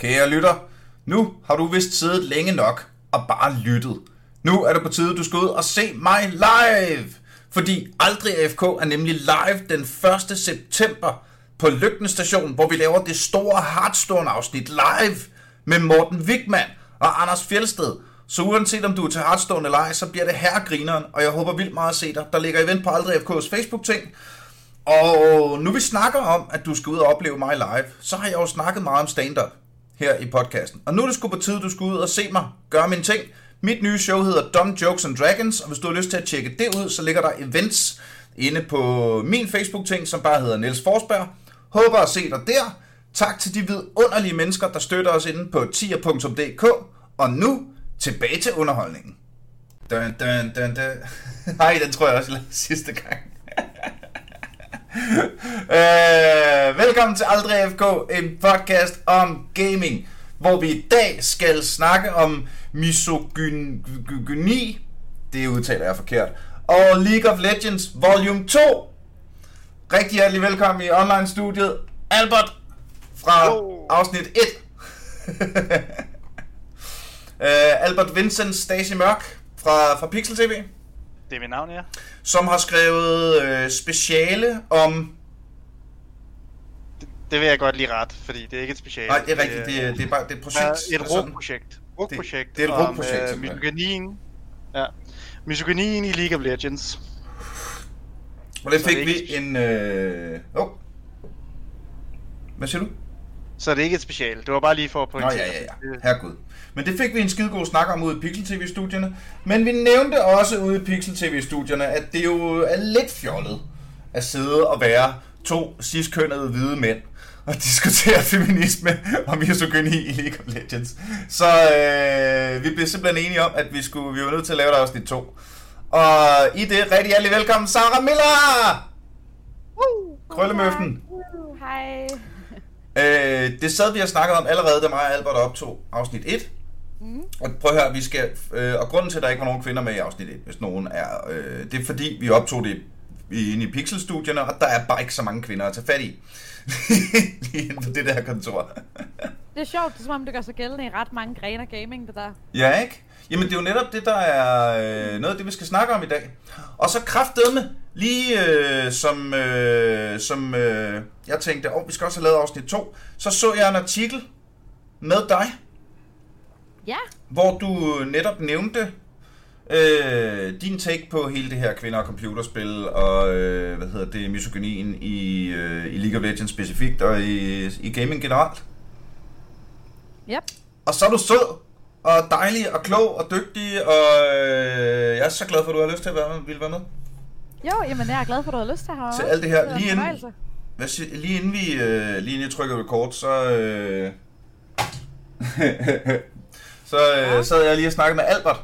Kære lytter, nu har du vist siddet længe nok og bare lyttet. Nu er det på tide, du skal ud og se mig live. Fordi Aldrig AFK er nemlig live den 1. september på Lygten Station, hvor vi laver det store Hearthstone-afsnit live med Morten Wigman og Anders Fjelsted. Så uanset om du er til Hearthstone eller ej, så bliver det herregrineren, og jeg håber vildt meget at se dig. Der ligger event på Aldrig AFK's Facebook-ting, og nu vi snakker om, at du skal ud og opleve mig live, så har jeg jo snakket meget om stand-up her i podcasten. Og nu er det sgu på tide, du skal ud og se mig gøre min ting. Mit nye show hedder Dumb Jokes and Dragons, og hvis du har lyst til at tjekke det ud, så ligger der events inde på min Facebook-ting, som bare hedder Niels Forsberg. Håber at se dig der. Tak til de vidunderlige mennesker, der støtter os inde på tier.dk. Og nu tilbage til underholdningen. Dun, dun, dun, dun. Nej, den tror jeg også, jeg sidste gang. øh, velkommen til Aldrig FK, en podcast om gaming, hvor vi i dag skal snakke om misogyni, det udtaler jeg forkert, og League of Legends Volume 2. Rigtig hjertelig velkommen i online-studiet, Albert fra afsnit 1. uh, Albert Vincent Stasi Mørk fra, fra Pixel TV. Det er mit navn, ja. Som har skrevet øh, speciale om... Det, det vil jeg godt lige ret, fordi det er ikke et speciale. Nej, det er rigtigt. Det er, det er, bare det er et projekt. Et RUG-projekt. RUG-projekt. Det, det er et RUG-projekt, om, uh, misogynien. Ja. Misogynien i League of Legends. Og det fik det vi en... Øh... Oh. Hvad siger du? Så det er ikke et special. Det var bare lige for at pointere. Nå, ja, ja, ja. Herregud. Men det fik vi en skide god snak om ude i Pixel TV-studierne. Men vi nævnte også ude i Pixel TV-studierne, at det jo er lidt fjollet at sidde og være to ciskønnede hvide mænd og diskutere feminisme og misogyni i League of Legends. Så øh, vi blev simpelthen enige om, at vi skulle vi var nødt til at lave det afsnit 2. Og i det rigtig hjertelig velkommen, Sara Miller! Krøllemøften. Hej. Øh, det sad vi og snakket om allerede, da mig og Albert optog afsnit 1. Mm. Og prøv at høre, vi skal, øh, og grunden til, at der ikke var nogen kvinder med i afsnit 1, hvis nogen er, øh, det er fordi, vi optog det inde i Pixelstudierne, og der er bare ikke så mange kvinder at tage fat i. Lige inden for det der kontor. det er sjovt, det er som om det gør sig gældende i ret mange grene af gaming, det der. Ja, ikke? Jamen det er jo netop det, der er øh, noget af det, vi skal snakke om i dag. Og så kraftedme, lige øh, som, øh, som øh, jeg tænkte, åh, oh, vi skal også have lavet afsnit 2, så så jeg en artikel med dig, Ja. Hvor du netop nævnte øh, din take på hele det her kvinder- og computerspil, og øh, hvad hedder det, misogynien i, øh, i League of Legends specifikt, og i, i gaming generelt. Yep. Og så er du sød, og dejlig, og klog, og dygtig, og øh, jeg er så glad for, at du har lyst til at være med, vil være med. Jo, jamen jeg er glad for, at du har lyst til at have Til alt det her. Lige inden, hvad, lige inden vi øh, lige inden jeg trykker record, så... Øh, Så øh, sad jeg lige og snakkede med Albert,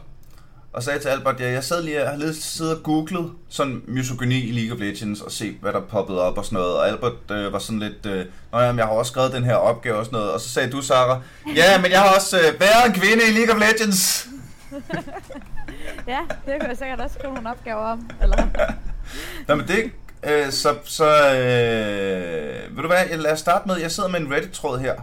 og sagde til Albert, ja, jeg sad lige og lige siddet og googlet sådan misogyni i League of Legends og set, hvad der poppede op og sådan noget. Og Albert øh, var sådan lidt, øh, nå jamen, jeg har også skrevet den her opgave og sådan noget. Og så sagde du, Sara, ja, men jeg har også øh, været en kvinde i League of Legends. ja, det kunne jeg sikkert også skrive nogle opgaver om. Eller? Nå, men det, øh, så, så øh, ved du hvad, lad os starte med, jeg sidder med en Reddit-tråd her,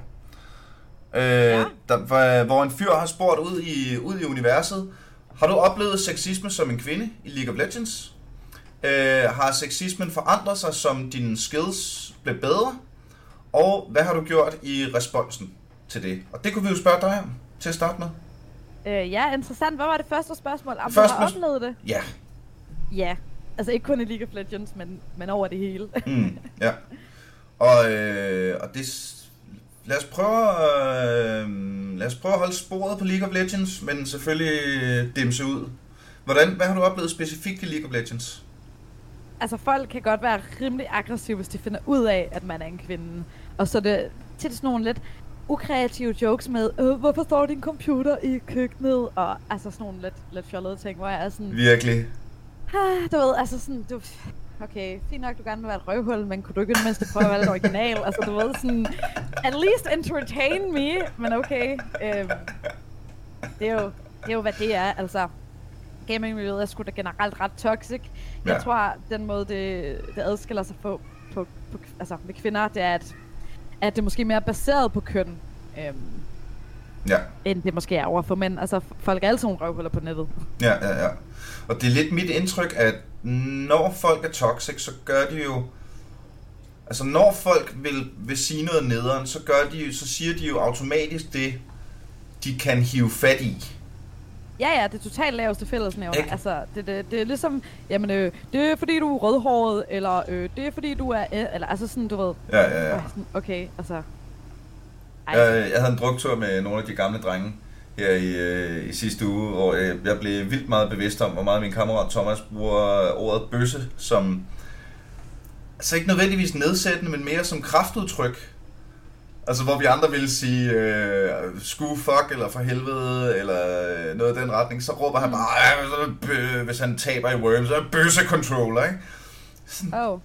Øh, ja. der, hvor en fyr har spurgt ud i, ud i universet, har du oplevet sexisme som en kvinde i League of Legends? Øh, har sexismen forandret sig, som dine skills blev bedre? Og hvad har du gjort i responsen til det? Og det kunne vi jo spørge dig om til at starte med. Øh, ja, interessant. Hvad var det første spørgsmål? Om første du har oplevet det? Ja. Ja. Altså ikke kun i League of Legends, men, men over det hele. mm, ja. Og, øh, og det lad os prøve, øh, lad os prøve at holde sporet på League of Legends, men selvfølgelig dimse ud. Hvordan, hvad har du oplevet specifikt i League of Legends? Altså folk kan godt være rimelig aggressive, hvis de finder ud af, at man er en kvinde. Og så er det tit sådan nogle lidt ukreative jokes med, øh, hvorfor står din computer i køkkenet? Og altså sådan nogle lidt, lidt fjollede ting, hvor jeg er sådan... Virkelig? Ah, du ved, altså sådan, du, okay, fint nok, du gerne vil være et røvhul, men kunne du ikke mindst prøve at være lidt original? altså, du ved sådan, at least entertain me, men okay. Øhm, det, er jo, det er jo, hvad det er, altså. Gaming-miljøet er sgu da generelt ret toxic. Jeg ja. tror, den måde, det, det adskiller sig på, på, på, altså med kvinder, det er, at, at det måske mere baseret på køn. øhm, Ja, end det måske er over for mænd. Altså, folk er altid nogle røvhuller på nettet. ja, ja, ja. Og det er lidt mit indtryk, at når folk er toxic, så gør de jo... Altså, når folk vil, vil sige noget nederen, så, gør de, jo- så siger de jo automatisk det, de kan hive fat i. Ja, ja, det er totalt laveste fællesnævner. Ikke? Altså, det, det, det er ligesom, jamen, øh, det er fordi, du er rødhåret, eller øh, det er fordi, du er, øh, eller altså sådan, du ved, Ja, ja, ja. øh, sådan, okay, altså, ej, Jeg, jeg havde en druktur med nogle af de gamle drenge her i, øh, i sidste uge, hvor jeg, jeg blev vildt meget bevidst om, hvor meget min kammerat Thomas bruger ordet bøsse som, altså ikke nødvendigvis nedsættende, men mere som kraftudtryk. Altså hvor vi andre ville sige, øh, sku fuck, eller for helvede, eller øh, noget i den retning, så råber han bare, "Ej, så er det bø-" hvis han taber i Worms, så er bøsse controller, ikke? Oh.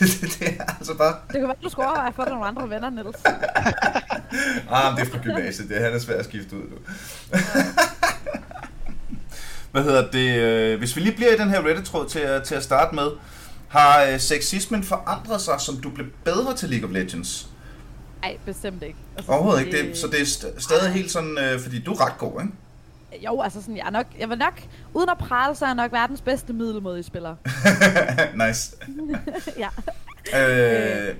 det er altså bare, Det kan være, du skulle overveje at få nogle andre venner, Niels. Ah, det er fra gymnasiet. Det er, han er svært at skifte ud nu. Hvad hedder det? øh, Hvis vi lige bliver i den her Reddit-tråd til, at- til at starte med. Har øh, sexismen forandret sig, som du blev bedre til League of Legends? Nej, bestemt ikke. Altså, Overhovedet ikke. Det, så det er st- stadig helt sådan, øh, fordi du er ret god, ikke? Jo, altså sådan, jeg er nok, jeg vil nok, uden at prale, så er jeg nok verdens bedste middelmodige spiller. nice. ja. Øh,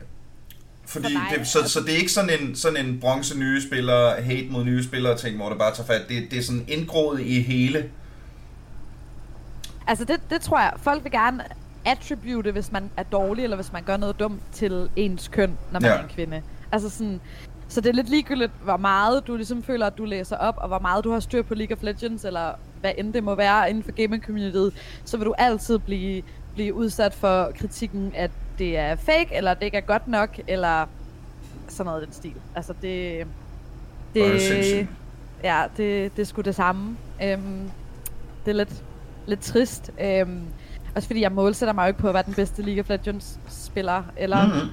fordi For det, så, så det er ikke sådan en, sådan en bronze nye spiller, hate mod nye spillere ting, hvor det bare tager fat. Det, det er sådan indgroet i hele. Altså det, det tror jeg, folk vil gerne attribute, hvis man er dårlig, eller hvis man gør noget dumt til ens køn, når man ja. er en kvinde. Altså sådan, så det er lidt ligegyldigt, hvor meget du ligesom føler, at du læser op, og hvor meget du har styr på League of Legends, eller hvad end det må være inden for gaming-communityet, så vil du altid blive, blive udsat for kritikken, at det er fake, eller det ikke er godt nok, eller sådan noget i den stil. Altså det... Det sindssygt. ja, det, det er sgu det samme. Øhm, det er lidt, lidt trist. Øhm, også fordi jeg målsætter mig jo ikke på at være den bedste League of Legends spiller. Eller, Mhm. mm-hmm.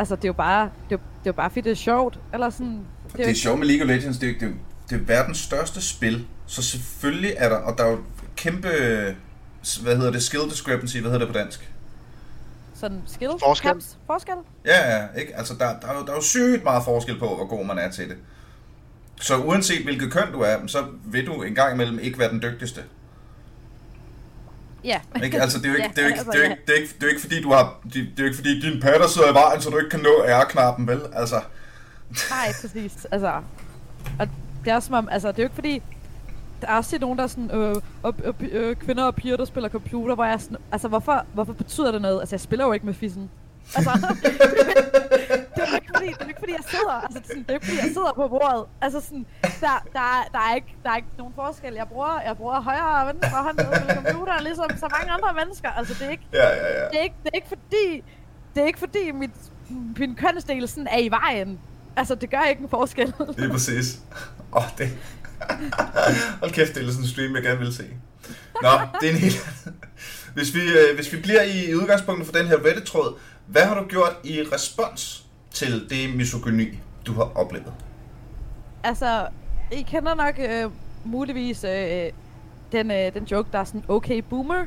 Altså det er jo bare, det er, jo- det er jo bare fordi det er sjovt. Eller sådan, det er, Det er jo, sjovt med League of Legends, det er, det, er, det er verdens største spil, så selvfølgelig er der, og der er jo kæmpe, hvad hedder det, skill discrepancy, hvad hedder det på dansk? sådan skill Forskel. caps, forskel. Ja, ja, ikke? Altså, der, der, er jo, der er jo sygt meget forskel på, hvor god man er til det. Så uanset hvilket køn du er, så vil du en gang imellem ikke være den dygtigste. Ja. Ikke? Altså, det er jo ikke, det er jo ikke, altså, det er jo ikke, det er ikke, det er ikke fordi, du har, det er jo ikke fordi, din patter sidder i vejen, så du ikke kan nå R-knappen, vel? Altså, Nej, præcis. Altså, og det er som om, altså det er jo ikke fordi, der er også nogen, der er sådan, øh, øh, øh, øh, kvinder og piger, der spiller computer, hvor jeg er sådan, altså hvorfor, hvorfor betyder det noget? Altså jeg spiller jo ikke med fissen. Altså, er ikke fordi, det er ikke fordi, jeg sidder, altså det er, sådan, det er jo ikke fordi, jeg sidder på bordet. Altså sådan, der, der, er, der, er ikke, der er ikke nogen forskel. Jeg bruger, jeg bruger højre og venstre hånd på computeren, ligesom så mange andre mennesker. Altså det er ikke, ja, ja, ja. det er ikke, det er ikke fordi, det er ikke fordi mit, min kønsdel sådan er i vejen. Altså, det gør ikke en forskel. Det er præcis. Åh, oh, det... Hold kæft, det er sådan en stream, jeg gerne vil se. Nå, det er en helt... Hvis vi, øh, hvis vi bliver i udgangspunktet for den her Reddit-tråd, hvad har du gjort i respons til det misogyni, du har oplevet? altså, I kender nok øh, muligvis øh, den, øh, den joke, der er sådan, okay boomer.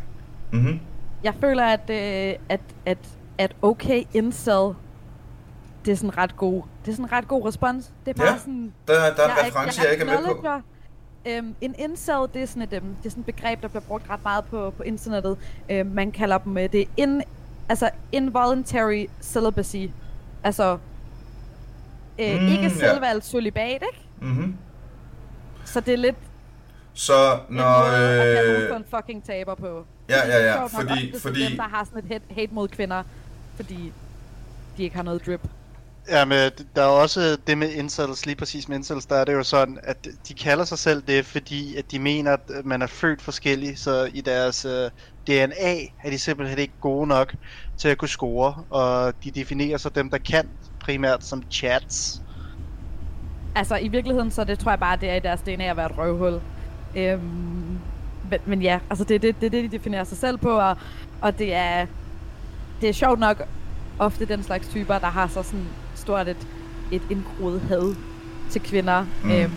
Mhm. Jeg føler, at, øh, at, at, at okay incel, det er sådan ret god. Det er sådan ret god respons. Det er bare Ja. sådan, Der, der er en jeg reference, jeg, ikke er med på. Øhm, en incel, det er, sådan et, øhm, det er sådan et begreb, der bliver brugt ret meget på, på internettet. Øhm, man kalder dem, øh, det er in, altså involuntary celibacy. Altså, øh, Mm, ikke ja. selvvalgt celibat, ikke? Mhm. Så det er lidt Så en når... måde at kalde Øh, en fucking taber på. ja, Fordi ja, det er ja, nok fordi- oftest fordi- dem, der har sådan et hate, hate mod kvinder, fordi de ikke har noget drip. Ja, men der er også det med incels, lige præcis med incels, der er det jo sådan, at de kalder sig selv det, fordi at de mener, at man er født forskellig, så i deres uh, DNA er de simpelthen ikke gode nok til at kunne score, og de definerer så dem, der kan, primært som chats. Altså, i virkeligheden, så det tror jeg bare, det er i deres DNA at være et røvhul. Øhm, men, men ja, altså det er det, det, det, de definerer sig selv på, og, og det er det er sjovt nok ofte den slags typer, der har så sådan stort et, et indgroet had til kvinder. Mm. Mm. Øhm,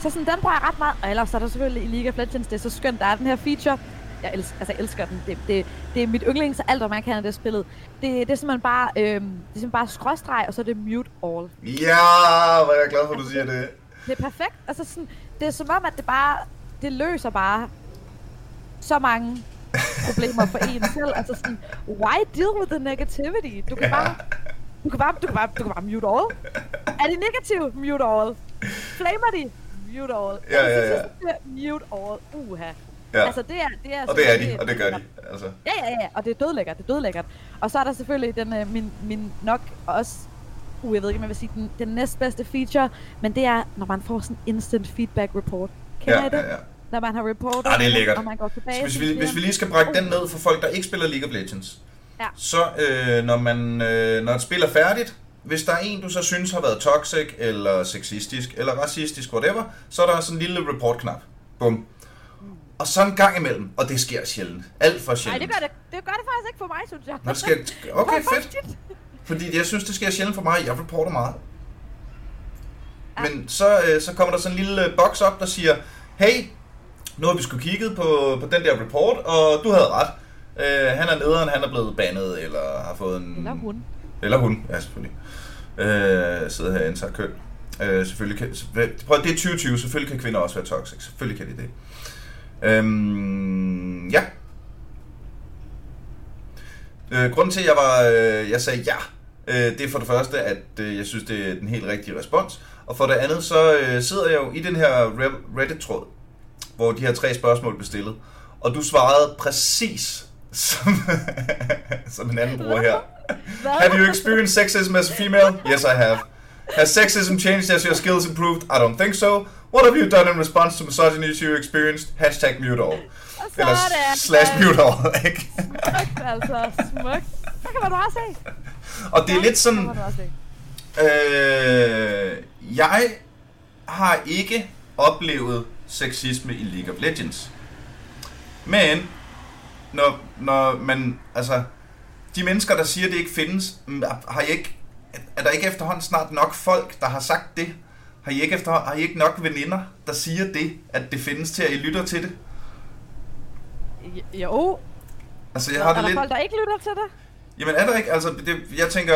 så sådan, den bruger jeg ret meget. Og ellers så er der selvfølgelig i League of Legends, det er så skønt, der er den her feature, Jeg elsker, altså, jeg elsker den. Det, det, det er mit yndlings alt, man kan af det spillet. Det, det er simpelthen bare, øhm, det er simpelthen bare skråstreg, og så er det mute all. Ja, hvor er jeg glad for, at du siger det. Det er perfekt. Altså sådan, det er som om, at det bare, det løser bare så mange problemer for en selv. Altså sådan, why deal with the negativity? Du kan Ja. bare, du kan bare, du kan bare, du kan bare mute all. Er de negative? Mute all. Flamer de? Mute all. Ja, ja, ja. ja. Mute all. Uha. Ja. Altså det er, det er Og det er de, og det gør de. Altså. Ja, ja, ja, og det er dødlækkert, det er dødlækkert. Og så er der selvfølgelig den, øh, min, min nok også, uh, jeg ved ikke, om jeg vil sige den, den næstbedste feature, men det er, når man får sådan instant feedback report. Kender Ja, I det? ja, ja. Når man har reportet, Ah, det er lækkert. og man går tilbage Så hvis vi, hvis vi lige skal brække den ned for folk, der ikke spiller League of Legends, Ja. så øh, når, man, øh, når et spil er færdigt, hvis der er en, du så synes har været toxic, eller sexistisk, eller racistisk, whatever, så er der sådan en lille report-knap. Bum. Og så en gang imellem, og det sker sjældent. Alt for Nej, sjældent. det gør det, det gør det faktisk ikke for mig, synes jeg. Det sker, okay, fedt. Fordi jeg synes, det sker sjældent for mig. Jeg reporter meget. Men så, øh, så kommer der sådan en lille boks op, der siger, hey, nu har vi sgu kigget på, på den der report, og du havde ret. Øh, han er nederen, han er blevet bandet, eller har fået en... Eller hun. Eller hun, ja selvfølgelig. Øh, sidder her og køn. Øh, selvfølgelig kan, prøv, det er 2020, selvfølgelig kan kvinder også være toxic. Selvfølgelig kan de det. Øhm, ja. Øh, grunden til, at jeg, var, øh, jeg sagde ja, øh, det er for det første, at øh, jeg synes, det er den helt rigtige respons. Og for det andet, så øh, sidder jeg jo i den her Re- Reddit-tråd, hvor de her tre spørgsmål blev stillet. Og du svarede præcis som, som en anden bruger her. Hvad? Have you experienced sexism as a female? Yes, I have. Has sexism changed as your skills improved? I don't think so. What have you done in response to misogyny you experienced? Hashtag mute all. Eller slash mute all, ikke? Smukt, altså. Smukt. Så kan man bare se. Og det er lidt sådan, øh, jeg har ikke oplevet sexisme i League of Legends. Men, når, når man, altså, de mennesker, der siger, det ikke findes, mm, har I ikke, er der ikke efterhånden snart nok folk, der har sagt det? Har I ikke, efterhånden, har I ikke nok veninder, der siger det, at det findes til, at I lytter til det? Jo, Altså, jeg er har der det lidt... folk, der ikke lytter til det? Jamen er der ikke, altså, det, jeg tænker,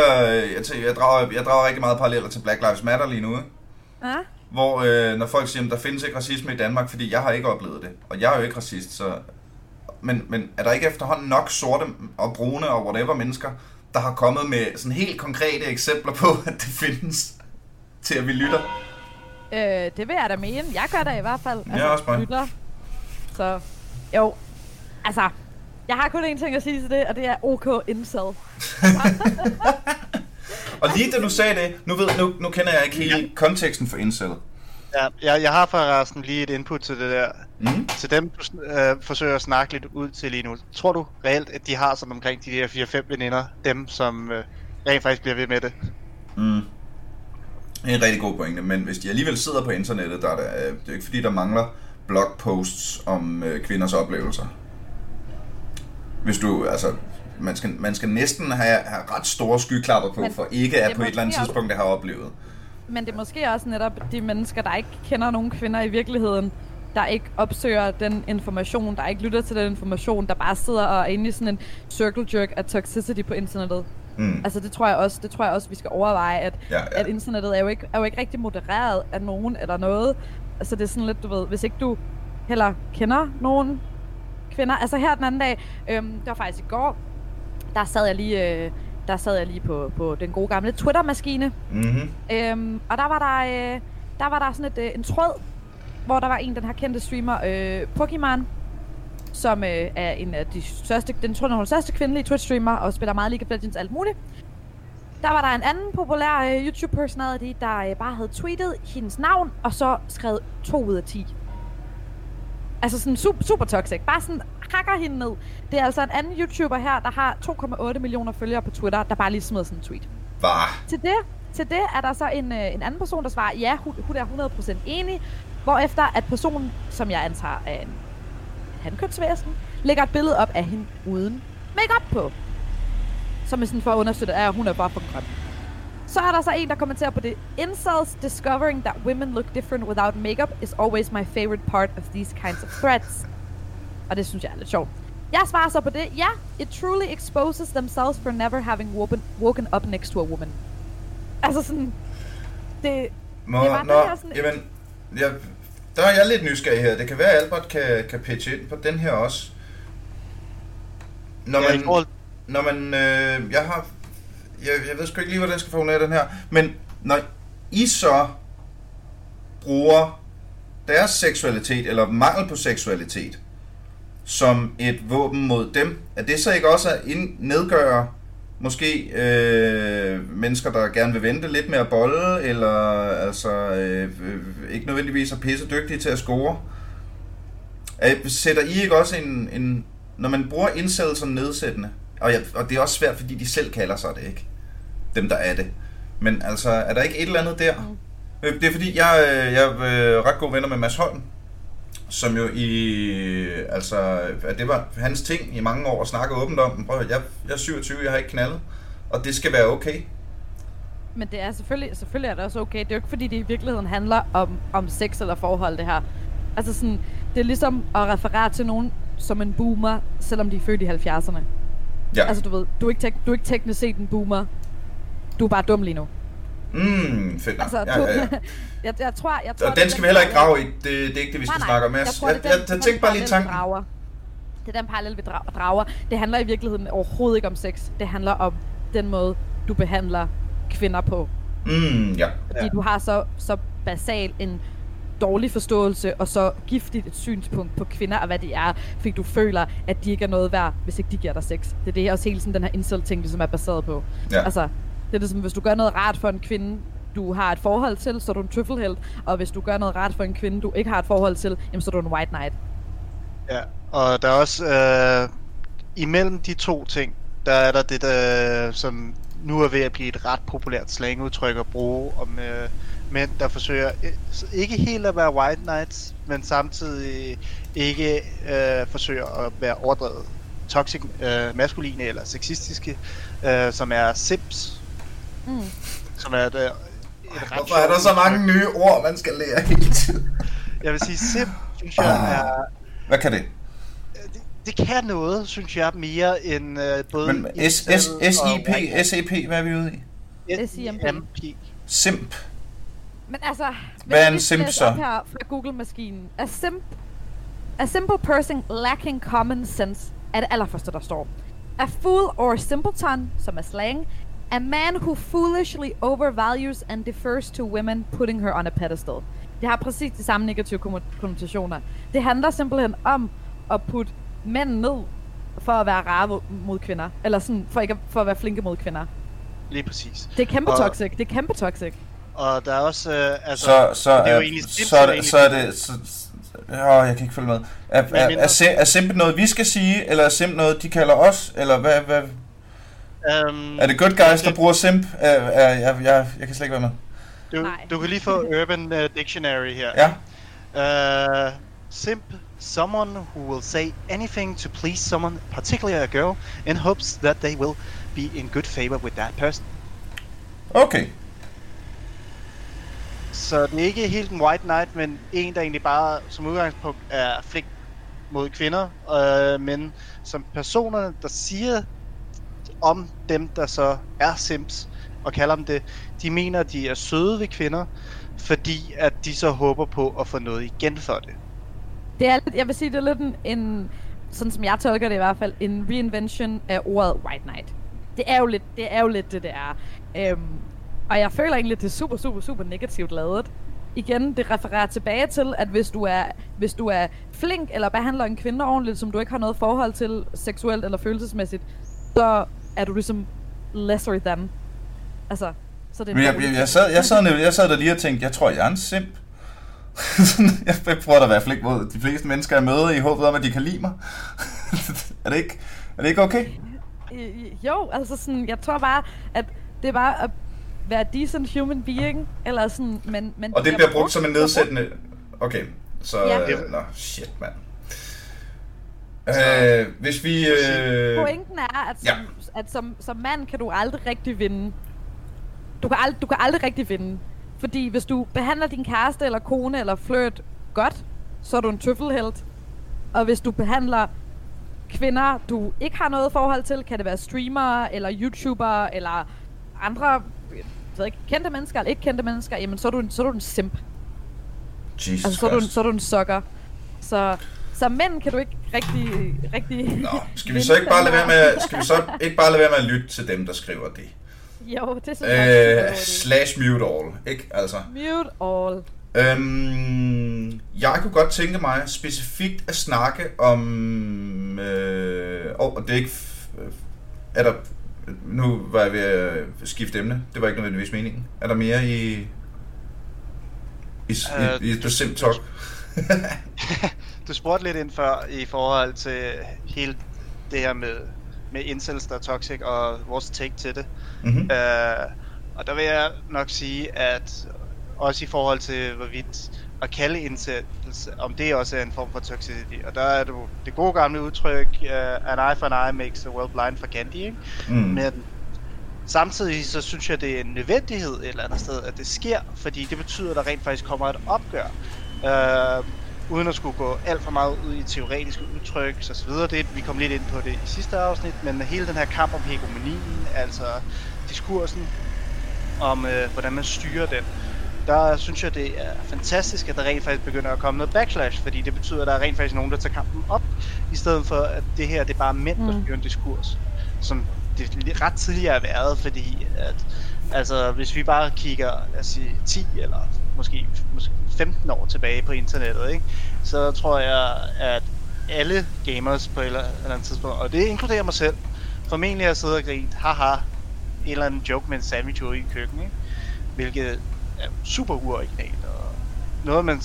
jeg, tænker, jeg, drager, jeg drager rigtig meget paralleller til Black Lives Matter lige nu, ikke? Ja. Hvor øh, når folk siger, at der findes ikke racisme i Danmark, fordi jeg har ikke oplevet det, og jeg er jo ikke racist, så... Men, men er der ikke efterhånden nok sorte og brune og whatever mennesker, der har kommet med sådan helt konkrete eksempler på, at det findes, til at vi lytter? Øh, det vil jeg da mene. Jeg gør det i hvert fald. Altså, Ja, også mig. Lytter. Så, jo. Altså, jeg har kun én ting at sige til det, og det er OK incel. Og lige da du sagde det, nu, ved, nu, nu kender jeg ikke hele konteksten for incel. Ja, jeg, jeg har forresten lige et input til det der. Mm? Til dem, du øh, forsøger at snakke lidt ud til lige nu. Tror du reelt, at de har sådan omkring de der 4-5 veninder, dem som øh, rent faktisk bliver ved med det? Mm. Det en rigtig god pointe, men hvis de alligevel sidder på internettet, der er der, øh, det er jo ikke fordi, der mangler blogposts om øh, kvinders oplevelser. Hvis du, altså, man skal, man skal næsten have, have ret store skyklapper på, Men for ikke at det på et eller andet tidspunkt det har oplevet. Men det er måske også netop de mennesker, der ikke kender nogen kvinder i virkeligheden, der ikke opsøger den information, der ikke lytter til den information, der bare sidder og er inde i sådan en circle jerk af toxicity på internettet. Mm. Altså det tror jeg også, det tror jeg også, vi skal overveje, at, Ja, ja. at internettet er jo, ikke, er jo ikke rigtig modereret af nogen eller noget. Altså det er sådan lidt, du ved, hvis ikke du heller kender nogen kvinder. Altså her den anden dag, øhm, det var faktisk i går, der sad jeg lige, øh, der sad jeg lige på, på den gode gamle Twitter-maskine, Mm-hmm. Øhm, og der var der, øh, der var der sådan et, øh, en tråd, hvor der var en, den her kendte streamer, øh, Pokemon, som øh, er en af de største, den tror jeg, er den største kvindelige Twitch-streamer, og spiller meget League of Legends alt muligt. Der var der en anden populær øh, YouTube-personality, der øh, bare havde tweetet hendes navn, og så skrevet 2 ud af 10. Altså sådan super, super toxic. Bare sådan hakker hende ned. Det er altså en anden YouTuber her, der har 2,8 millioner følgere på Twitter, der bare lige smider sådan en tweet. Var. Til det, til det er der så en, øh, en anden person, der svarer, ja, hun, hun er 100% enig, hvorefter at personen, som jeg antager er en handkønsvæsen, lægger et billede op af hende uden makeup på. Som er sådan for at understøtte, at hun er bare for grøn. Så er der så en, der kommenterer på det. Incels discovering that women look different without makeup is always my favorite part of these kinds of threads. Og det synes jeg er lidt sjovt. Jeg svarer så på det. Ja, it truly exposes themselves for never having woken, woken up next to a woman. Altså sådan... Det, Må, Det var nå, den her sådan- jamen, jeg, der er jeg lidt nysgerrig her. Det kan være, at Albert kan, kan pitche ind på den her også. Når Ja, man, forhold- når man, øh, jeg har, jeg, jeg ved sgu ikke lige, hvordan jeg skal formulere den her, men når I så bruger deres seksualitet, eller mangel på seksualitet, som et våben mod dem, er det så ikke også at ind, nedgøre måske øh, mennesker, der gerne vil vente lidt med at bolle, eller altså øh, øh, ikke nødvendigvis er pisse dygtige til at score? Er, sætter I ikke også en, en når man bruger incel som nedsættende, og, jeg, og det er også svært, fordi de selv kalder sig det, ikke? Dem, der er det. Men altså, er der ikke et eller andet der? Mm. Det er fordi, jeg, øh, jeg er øh, ret gode venner med Mads Holm, som jo i, altså, at det var hans ting i mange år at snakke åbent om. Prøv jeg, jeg er 27, jeg har ikke knaldet, og det skal være okay. Men det er selvfølgelig, selvfølgelig er det også okay. Det er jo ikke fordi, det i virkeligheden handler om, om sex eller forhold, det her. Altså sådan, det er ligesom at referere til nogen som en boomer, selvom de er født i 70'erne. Ja. Altså du ved, du er, ikke tek- du er ikke teknisk set en boomer. Du er bare dum lige nu. Mm, fedt nok. Altså, ja, ja, ja. jeg, jeg tror, jeg tror, Og det den skal vi heller ikke grave i. Det, det er ikke det, vi skal Nej, snakke om. Jeg, tror, jeg, det jeg, jeg, den tænkte bare lige tanken. drager. Det er den parallel, vi dra- drager. Det handler i virkeligheden overhovedet ikke om sex. Det handler om den måde, du behandler kvinder på. Mm, ja. Fordi Ja. du har så, så basal en dårlig forståelse og så giftigt et synspunkt på kvinder og hvad de er, fordi du føler, at de ikke er noget værd, hvis ikke de giver dig sex. Det er det også hele sådan, den her incel-ting, ligesom er baseret på. Ja. Altså, det er ligesom, hvis du gør noget rart for en kvinde, du har et forhold til, så er du en tøffelhelt, og hvis du gør noget rart for en kvinde, du ikke har et forhold til, jamen, så er du en white knight. Ja, og der er også øh, imellem de to ting, der er der det, der, som nu er ved at blive et ret populært slangudtryk at bruge om øh, mænd, der forsøger øh, ikke helt at være white knights, men samtidig ikke øh, forsøger at være overdrevet toxic, øh, maskuline eller sexistiske, øh, som er simps, Mm. som er et, øh, et ret Hvorfor er der så mange nye ord, man skal lære hele tiden? Jeg vil sige, simp, synes jeg, er Hvad kan det? det, det kan noget, synes jeg, mere end øh, både... Men SIP, SEP, hvad er vi ude i? SIMP. SIMP. Men altså, Hvad er en simp så? her fra Google-maskinen. A simp, a simple person lacking common sense er det allerførste, der står. A fool or simpleton, som er slang, a man who foolishly overvalues and defers to women, putting her on a pedestal. Det har præcis de samme negative konnotationer. Det handler simpelthen om at putte mænd ned for at være rare mod- kvinder. Eller sådan, for, ikke at, for at være flinke mod kvinder. Lige præcis. Det er kæmpe Og- toxic. Det er kæmpe toxic. Og der er også, øh, altså... Så, så, det er jo egentlig så, er det, så er det, så, Åh, jeg kan ikke følge med. Er, er, er, er simp noget, vi skal sige, eller er simp noget, de kalder os? Eller hvad, hvad, Øhm, er det good guys, der bruger simp? Er, er, jeg, jeg, jeg kan slet ikke være med. Du, Nej. du kan lige få Urban uh, Dictionary her. Ja. Uh, simp, someone who will say anything to please someone, particularly a girl, in hopes that they will be in good favor with that person. Okay. Så det er ikke helt en white knight, men en, der egentlig bare som udgangspunkt er flink mod kvinder, øh, men som personerne, der siger om dem, der så er sims og kalder dem det, de mener, at de er søde ved kvinder, fordi at de så håber på at få noget igen for det. Det er, jeg vil sige, det er lidt en, en, sådan som jeg tolker det i hvert fald, en reinvention af ordet White Knight. Det er jo lidt det, er jo lidt det, det er. Øhm, og jeg føler egentlig, at det er super, super, super negativt lavet. Igen, det refererer tilbage til, at hvis du er, hvis du er flink eller behandler en kvinde ordentligt, som du ikke har noget forhold til seksuelt eller følelsesmæssigt, så er du ligesom lesser than. Altså, så det er en Men jeg, jeg, jeg, sad, jeg, sad, nemlig- jeg sad der lige og tænkte, jeg tror, jeg er en simp. jeg prøver da at være flink mod de fleste mennesker, jeg møder, i håbet om, at de kan lide mig. er, det ikke, er det ikke okay? Øh, Jo, altså sådan, jeg tror bare, at det er bare at være decent human being, eller sådan, men... men Og det bliver brugt som en nedsættende... Okay, så... Ja. Ja. Nå, shit, mand. Øh, hvis vi... Øh, Pointen er, at som, Ja. At som, som mand kan du aldrig rigtig vinde. Du kan, ald- du kan aldrig rigtig vinde. Fordi hvis du behandler din kæreste eller kone eller flirt godt, så er du en tøffelhelt. Og hvis du behandler kvinder, du ikke har noget forhold til, kan det være streamere, eller YouTubere, eller andre ved ikke, kendte mennesker eller ikke kendte mennesker, jamen så er du en, så er du en simp. Jesus Altså, så er, du, en- så er du en sucker. Så, så mænd kan du ikke rigtig... rigtig Nå, skal vi så ikke bare lade være med, skal vi så ikke bare lade være med at lytte til dem, der skriver det? Jo, det synes jeg Øh, slash mute all, ikke? Altså. Mute all. Øhm, jeg kunne godt tænke mig specifikt at snakke om... Øh, oh, og det er ikke... øh, Er der... Nu var jeg ved at skifte emne. Det var ikke nødvendigvis meningen. Er der mere i... I, i, Øh, i, i The Sim Talk? Du spurgte lidt ind før i forhold til hele det her med, med incels, der er toxic, og vores take til det. Mm-hmm. Øh, og der vil jeg nok sige, at også i forhold til hvorvidt at kalde incels, om det også er en form for toxicity. Og der er det det gode gamle udtryk, uh, an eye for an eye makes the world blind for Gandhi, ikke? Mm. Men samtidig så synes jeg, det er en nødvendighed et eller andet sted, at det sker, fordi det betyder, at der rent faktisk kommer et opgør. Øh, uden at skulle gå alt for meget ud i teoretiske udtryk så videre. Det, vi kom lidt ind på det i sidste afsnit, men hele den her kamp om hegemonien, altså diskursen om, øh, hvordan man styrer den, der synes jeg, det er fantastisk, at der rent faktisk begynder at komme noget backlash, fordi det betyder, at der er rent faktisk nogen, der tager kampen op, i stedet for, at det her det er bare mænd, der Mm. styrer en diskurs, som det ret tidligere har været, fordi at, altså, hvis vi bare kigger lad os sige, 10 eller måske, måske 15 år tilbage på internettet, ikke? så tror jeg, at alle gamers på et eller andet tidspunkt, og det inkluderer mig selv, formentlig har siddet og grint, haha, en eller anden joke med en sandwich ude i køkkenet, ikke? hvilket er super uoriginalt, og noget man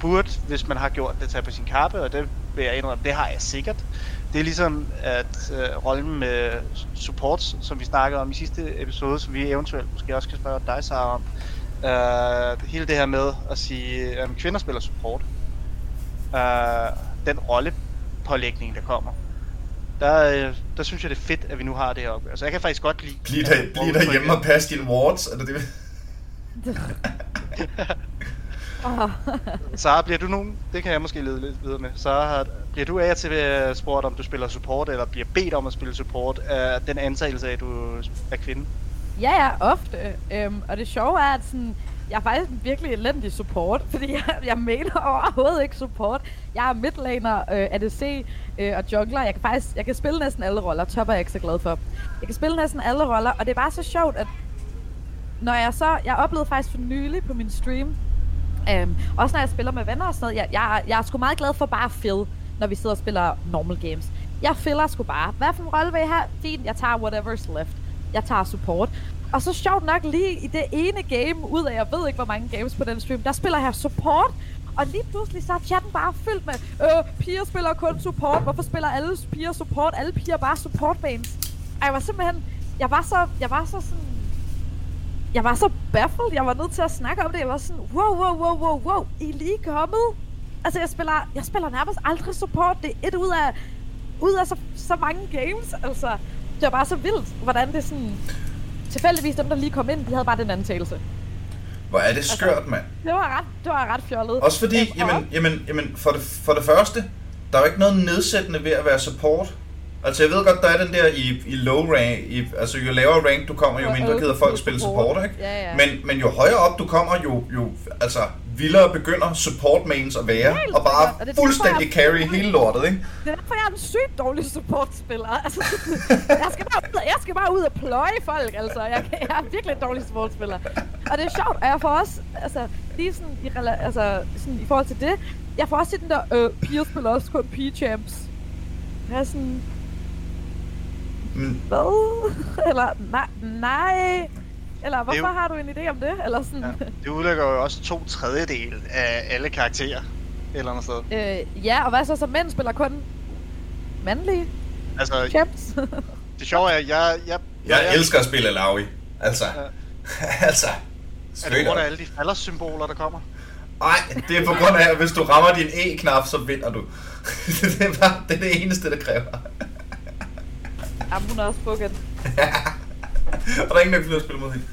burde, hvis man har gjort det, tage på sin kappe, og det vil jeg indrømme, det har jeg sikkert. Det er ligesom at øh, rollen med supports, som vi snakkede om i sidste episode, som vi eventuelt måske også kan spørge dig, Sara, om. Øh, hele det her med at sige, at kvinder spiller support. Øh, den rollepålægning, der kommer. Der, øh, der synes jeg, det er fedt, at vi nu har det her opgør. Så jeg kan faktisk godt lide... Bliv der, bliv der hjemme og pas dine wards, er det det? Sara, bliver du nogen? Det kan jeg måske lede lidt videre med. Sara, har, bliver du af til spurgt, om du spiller support, eller bliver bedt om at spille support af den antagelse af, at du er kvinde? Ja, ja, ofte. Øhm, og det sjove er, at sådan, jeg er faktisk virkelig elendig support, fordi jeg, jeg mener overhovedet ikke support. Jeg er midlaner, øh, ADC øh, og jungler. Jeg kan faktisk jeg kan spille næsten alle roller. Top er jeg ikke så glad for. Jeg kan spille næsten alle roller, og det er bare så sjovt, at når jeg så... Jeg oplevede faktisk for nylig på min stream, øhm, også når jeg spiller med venner og sådan noget, jeg, jeg, jeg er sgu meget glad for bare at fill, når vi sidder og spiller normal games. Jeg filler sgu bare. Hvad for en rolle vil jeg have? Fint, jeg tager whatever's left. Jeg tager support. Og så sjovt nok lige i det ene game, ud af jeg ved ikke hvor mange games på den stream, der spiller jeg support. Og lige pludselig så er chatten bare fyldt med, øh, piger spiller kun support. Hvorfor spiller alle piger support? Alle piger bare support mains. Og jeg var simpelthen, jeg var så, jeg var så sådan, jeg var så baffled. Jeg var nødt til at snakke om det. Jeg var sådan, wow, wow, wow, wow, wow. I er lige kommet. Altså, jeg spiller, jeg spiller nærmest aldrig support. Det er et ud af, ud af så, så mange games. Altså, det var bare så vildt, hvordan det sådan... Tilfældigvis dem, der lige kom ind, de havde bare den antagelse. Hvor er det skørt, mand. Det var ret, det var ret fjollet. Også fordi, og- jamen, jamen, jamen for, det, for det første, der er jo ikke noget nedsættende ved at være support. Altså jeg ved godt, der er den der i, i low rank, i, altså jo lavere rank du kommer, jo mindre gider folk spille support. support, ikke? Ja, ja. Men, men jo højere op du kommer, jo, jo altså vildere begynder support mains at være, Helt og bare og det derfor, fuldstændig jeg- carry hele lortet, ikke? Det er derfor, jeg er en sygt dårlig supportspiller. Altså, jeg, skal bare ud, jeg skal bare ud og pløje folk, altså. Jeg, jeg er virkelig en dårlig supportspiller. Og det er sjovt, og jeg får også, altså, lige sådan i, altså, sådan i forhold til det, jeg får også den der, øh, piger spiller også kun pige-champs. Jeg er sådan, Men, hvad? Eller, nej, nej. Eller, hvorfor jo- har du en idé om det? Eller sådan, Ja. Det udelukker jo også to tredjedel af alle karakterer et eller andet sted. øh, ja, og hvad så, så mænd spiller kun mandlige Altså, champs? det sjove er, at jeg... jeg jeg elsker at spille Laui. Altså, Ja. altså. Er det Straight grund af alle de faldersymboler, der kommer? Nej, det er på grund af, at hvis du rammer din E-knap, så vinder du. det, er bare, det er det eneste, det kræver. Jamen, hun er også bukket. Og der er ingen, der kan finde at spille mod hende.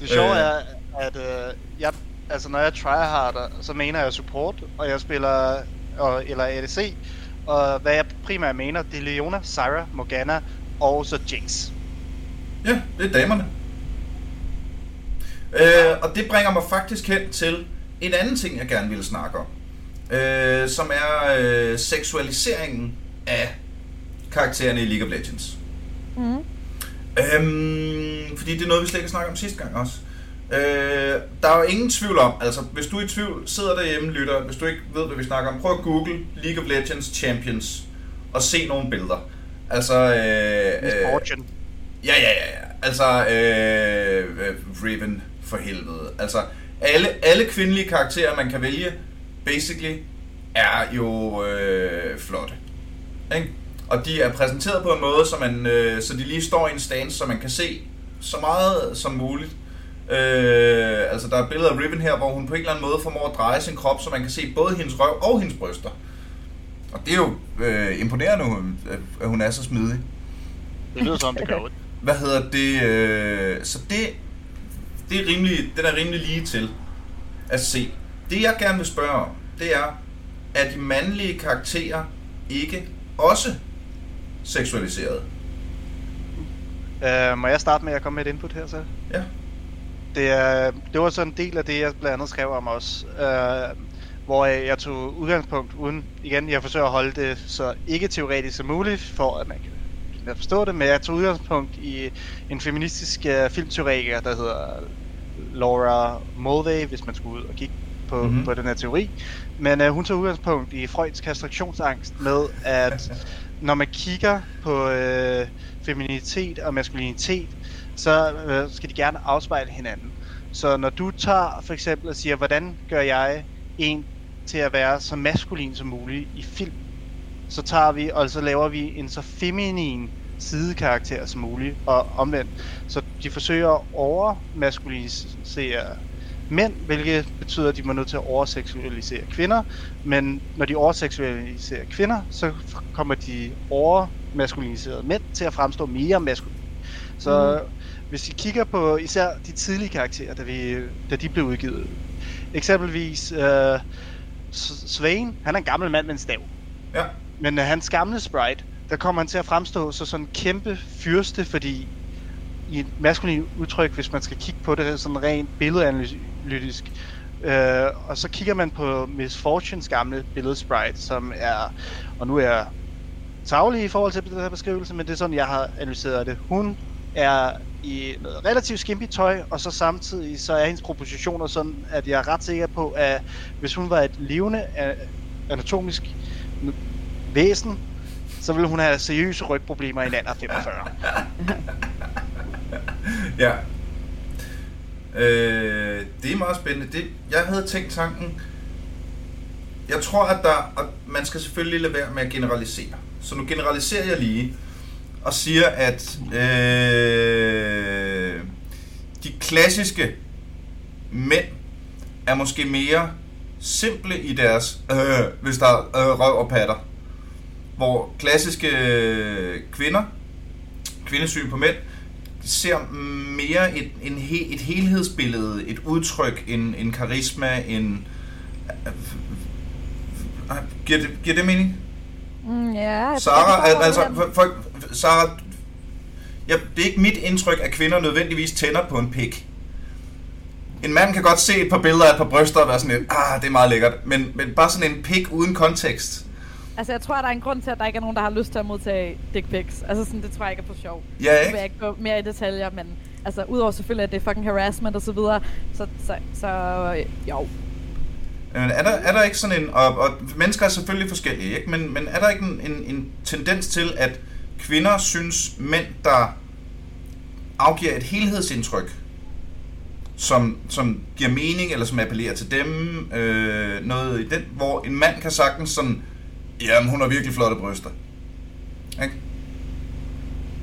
Det sjove Øh. er, at øh, jeg, altså når jeg tryharder, så mener jeg support, og jeg spiller, og, eller ADC, Og hvad jeg primært mener, det er Leona, Syra, Morgana og så Jinx. Ja, det er damerne. Øh, og det bringer mig faktisk hen til en anden ting, jeg gerne ville snakke om. Øh, som er øh, seksualiseringen af karaktererne i League of Legends. Mm. Øhm, fordi det er noget, vi slet ikke snakkede om sidste gang også. Øh, der er jo ingen tvivl om, altså hvis du er i tvivl, sidder derhjemme, lytter, hvis du ikke ved, hvad vi snakker om, prøv at google League of Legends Champions og se nogle billeder. Altså, øh, øh. Ja, ja, ja, ja. Altså, øh, Riven for helvede. Altså, alle, alle kvindelige karakterer, man kan vælge, basically, er jo øh, flotte. Ikke? Og de er præsenteret på en måde, så, man, øh, så de lige står i en stance, så man kan se så meget som muligt. Øh, altså, der er billeder af Riven her, hvor hun på en eller anden måde formår at dreje sin krop, så man kan se både hendes røv og hendes bryster. Og det er jo øh, imponerende, at hun er så smidig. Det lyder som, det gør ondt. Hvad hedder det? Øh, så det, det er rimelig, den er rimelig lige til at se. Det jeg gerne vil spørge om, det er, er de mandlige karakterer ikke også seksualiseret? Uh, må jeg starte med at komme med et input her så? Ja. Det, er, det var sådan en del af det, jeg blandt andet skrev om også. Uh, hvor jeg, tog udgangspunkt uden, igen, jeg forsøger at holde det så ikke teoretisk som muligt, for at man kan at forstå det, men jeg tog udgangspunkt i en feministisk uh, filmteoretiker, der hedder Laura Mulvey, hvis man skulle ud og kigge på, mm-hmm. på den her teori. Men uh, hun tog udgangspunkt i Freuds kastrationsangst med, at når man kigger på øh, feminitet og maskulinitet, så øh, skal de gerne afspejle hinanden. Så når du tager for eksempel og siger, hvordan gør jeg en til at være så maskulin som muligt i film, så tager vi, og så laver vi en så feminin sidekarakter som muligt, og omvendt. Så de forsøger at overmaskulinisere mænd, hvilket betyder, at de må nødt til at overseksualisere kvinder. Men når de overseksualiserer kvinder, så kommer de overmaskuliniserede mænd til at fremstå mere maskuline. Så mm. hvis I kigger på især de tidlige karakterer, da, vi, da de blev udgivet. Eksempelvis øh, Svane, han er en gammel mand med en stav. Ja. Men uh, hans gamle sprite, der kommer han til at fremstå så sådan en kæmpe fyrste, fordi i et maskulin udtryk, hvis man skal kigge på det sådan rent billedanalytisk, Øh, og så kigger man på Miss Fortunes gamle billedsprite, som er, og nu er jeg tavlig i forhold til den her beskrivelse, men det er sådan, jeg har analyseret det. Hun er i noget relativt skimpy tøj, og så samtidig så er hendes propositioner sådan, at jeg er ret sikker på, at hvis hun var et levende anatomisk væsen, så ville hun have seriøse rygproblemer i en alder 45. ja. Øh, det er meget spændende. Det, jeg havde tænkt tanken, jeg tror, at der, at man skal selvfølgelig lade være med at generalisere. Så nu generaliserer jeg lige og siger, at øh, de klassiske mænd er måske mere simple i deres, øh, hvis der er øh, røv og patter. Hvor klassiske øh, kvinder, kvindesyn på mænd, ser mere et, en he, et helhedsbillede, et udtryk, en, en karisma, en... Giver, det, giver det mening? Mm, ja. Sara, al, altså, for, for, Sara, ja, det er ikke mit indtryk, at kvinder nødvendigvis tænder på en pik. En mand kan godt se et par billeder af et par bryster og være sådan lidt, ah, det er meget lækkert, men, men bare sådan en pik uden kontekst. Altså, jeg tror, der er en grund til, at der ikke er nogen, der har lyst til at modtage dick pics. Altså, sådan, det tror jeg ikke er for sjov. Ja, ikke? Nu vil jeg ikke gå mere i detaljer, men altså, udover selvfølgelig, at det er fucking harassment og så videre, så, så, så jo. Men er der, er der ikke sådan en, og, og mennesker er selvfølgelig forskellige, ikke? Men, men er der ikke en, en, en tendens til, at kvinder synes, mænd, der afgiver et helhedsindtryk, som, som giver mening, eller som appellerer til dem, øh, noget i den, hvor en mand kan sagtens sådan, jamen hun har virkelig flotte bryster. Ikke?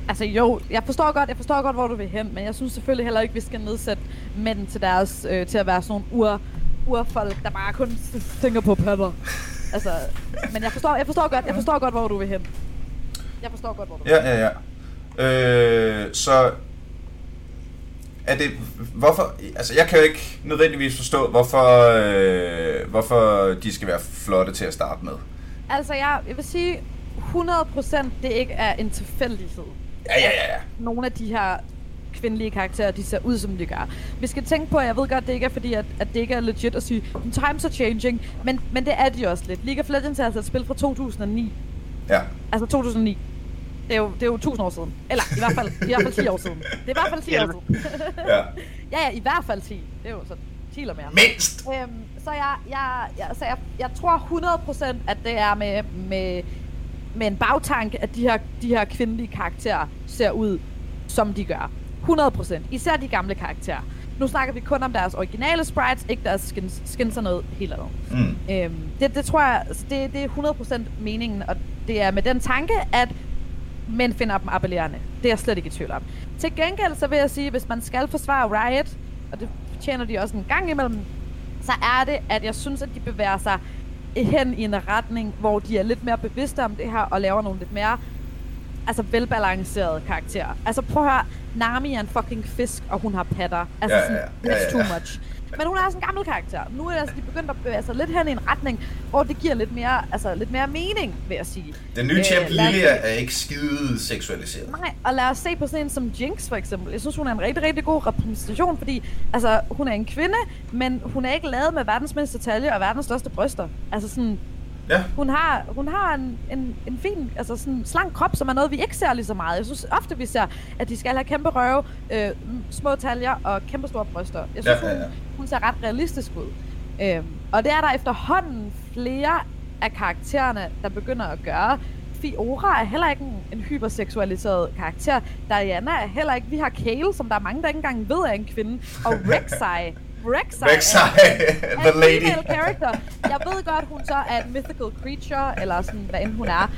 Altså jo, jeg forstår godt, jeg forstår godt, hvor du vil hen, men jeg synes selvfølgelig heller ikke, vi skal nedsætte mænd til deres, øh, til at være sådan nogle ur, urfolk, der bare kun tænker på patter. altså, men jeg forstår, jeg forstår godt, jeg forstår godt, hvor du vil hen. Jeg forstår godt, hvor du Ja, ja, ja. Øh, så er det, hvorfor, altså jeg kan jo ikke nødvendigvis forstå, hvorfor, øh, hvorfor de skal være flotte til at starte med. Altså, jeg, jeg vil sige 100% det ikke er en tilfældighed. Ja, ja, ja. Nogle af de her kvindelige karakterer, de ser ud, som de gør. Vi skal tænke på, at jeg ved godt, det ikke er fordi, at, at det ikke er legit at sige, times are changing, men, men det er de også lidt. League of Legends er altså et spil fra 2009. Ja. Altså 2009. Det er jo, det er jo 1000 år siden. Eller i hvert fald, i hvert fald 10 år siden. Det er i hvert fald 10 år siden. ja. ja, ja, i hvert fald 10. Det er jo så 10 eller mere. Mindst! Øhm, så jeg, jeg, jeg, så jeg, jeg tror 100% at det er med, med, med en bagtanke, at de her, de her kvindelige karakterer ser ud, som de gør. 100%. Især de gamle karakterer. Nu snakker vi kun om deres originale sprites, ikke deres skins, skins og noget helt andet. Mm. Øhm, det, det tror jeg, altså, det, det er 100% meningen, og det er med den tanke, at mænd finder dem appellerende. Det er jeg slet ikke i tvivl om. Til gengæld så vil jeg sige, hvis man skal forsvare Riot, og det tjener de også en gang imellem, så er det, at jeg synes, at de bevæger sig hen i en retning, hvor de er lidt mere bevidste om det her, og laver nogle lidt mere altså velbalancerede karakterer. Altså prøv at høre, Nami er en fucking fisk, og hun har patter. Altså Ja, sådan, ja, ja, that's ja, too ja. much. Men hun er også en gammel karakter. Nu er altså, de begyndt at bevæge sig lidt hen i en retning, hvor det giver lidt mere, altså, lidt mere mening, vil jeg sige. Den nye champ Øh, Lilia er ikke skide seksualiseret. Nej, og lad os se på sådan en som Jinx for eksempel. Jeg synes, hun er en rigtig, rigtig god repræsentation, fordi altså, hun er en kvinde, men hun er ikke lavet med verdens mindste talje og verdens største bryster. Altså sådan, Ja. hun har, hun har en, en, en fin, altså sådan slank krop, som er noget, vi ikke ser lige så meget. Jeg synes ofte, vi ser, at de skal have kæmpe røve, øh, små taljer og kæmpe store bryster. Jeg synes, Ja, ja, ja. Hun, hun ser ret realistisk ud. Øhm, og det er der efterhånden flere af karaktererne, der begynder at gøre. Fiora er heller ikke en, en hyperseksualiseret karakter. Diana er heller ikke. Vi har Kale, som der er mange, der ikke engang ved er en kvinde. Og Rek'Sai. Rek'Sai, Rek'Sai, the en lady. female character. Jeg ved godt, hun så er en mythical creature, eller sådan, hvad end hun er.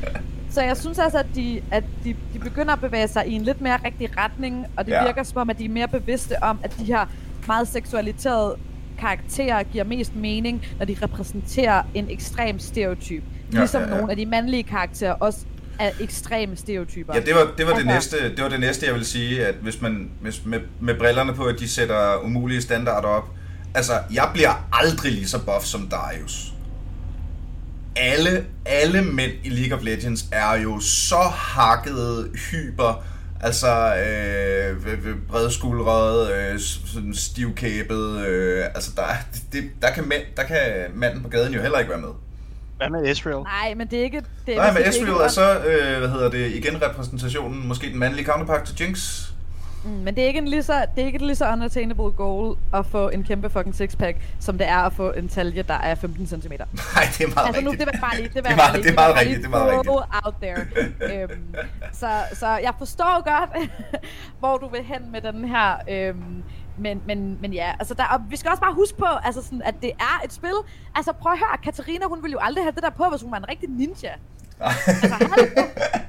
Så jeg synes altså, at, de, at de, de begynder at bevæge sig i en lidt mere rigtig retning, og det Ja. ja. virker som om, at de er mere bevidste om, at de her meget seksualiserede karakterer giver mest mening, når de repræsenterer en ekstrem stereotyp. Ja, Ligesom ja, ja. nogle af de mandlige karakterer også er ekstreme stereotyper. Ja, det var, det var det Altså- næste, det var det næste, jeg vil sige, at hvis man hvis med, med brillerne på, at de sætter umulige standarder op. Altså, jeg bliver aldrig lige så buff som Darius. Alle, alle mænd i League of Legends er jo så hakket hyper, altså øh, bredskuldrede, øh, sådan stivkæbet, øh, altså der, er- det, der, kan mænd, der kan manden på gaden jo heller ikke være med. Hvad med Israel? Nej, men det er ikke... Det, Nej, men er ikke- er så, øh, hvad hedder det, igen repræsentationen, måske den mandlige counterpart til Jinx. Mm, men det er ikke en lige så, det er ikke lige så unattainable goal at få en kæmpe fucking sixpack, som det er at få en talje, der er 15 cm. Nej, det er meget Altså nu, rigtigt. det var bare lige, det var Det er meget- lige, det er meget rigtigt, det er meget throw out there. øhm, så, så jeg forstår godt, hvor du vil hen med den her, øhm, men, men, men ja, altså der, og vi skal også bare huske på, altså sådan, at det er et spil. Altså prøv at høre, Katarina, hun ville jo aldrig have det der på, hvis hun var en rigtig ninja. Altså,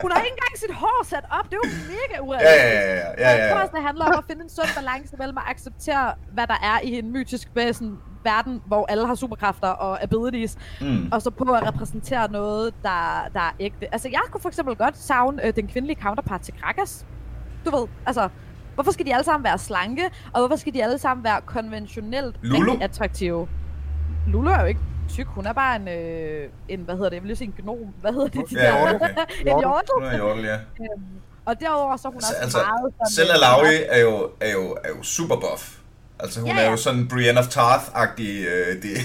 hun har ikke engang sit hår sat op, det er jo mega Ja, urealistisk. ja, ja, ja, ja, Jeg ja. tror også, det handler om at finde en sund balance mellem at acceptere, hvad der er i en mytisk væsen, verden, hvor alle har superkræfter og abilities, Mm. og så på at repræsentere noget, der, der er ægte. Altså, jeg kunne for eksempel godt savne øh, den kvindelige counterpart til Gragas. Du ved, altså, hvorfor skal de alle sammen være slanke, og hvorfor skal de alle sammen være konventionelt Lulu? attraktive? Lulu er jo ikke tyk, hun er bare en, øh, en hvad hedder det, jeg vil lige sige en gnom. Hvad hedder det? De Ja, der? okay. en hjortel. Nu er Jordel, ja. Øhm, og derudover så er hun Altså, også altså meget sådan... selv øh, Alawi er jo, er, jo, er jo super buff. Altså, hun Ja, er ja. jo sådan Brienne of Tarth-agtig. Øh, det,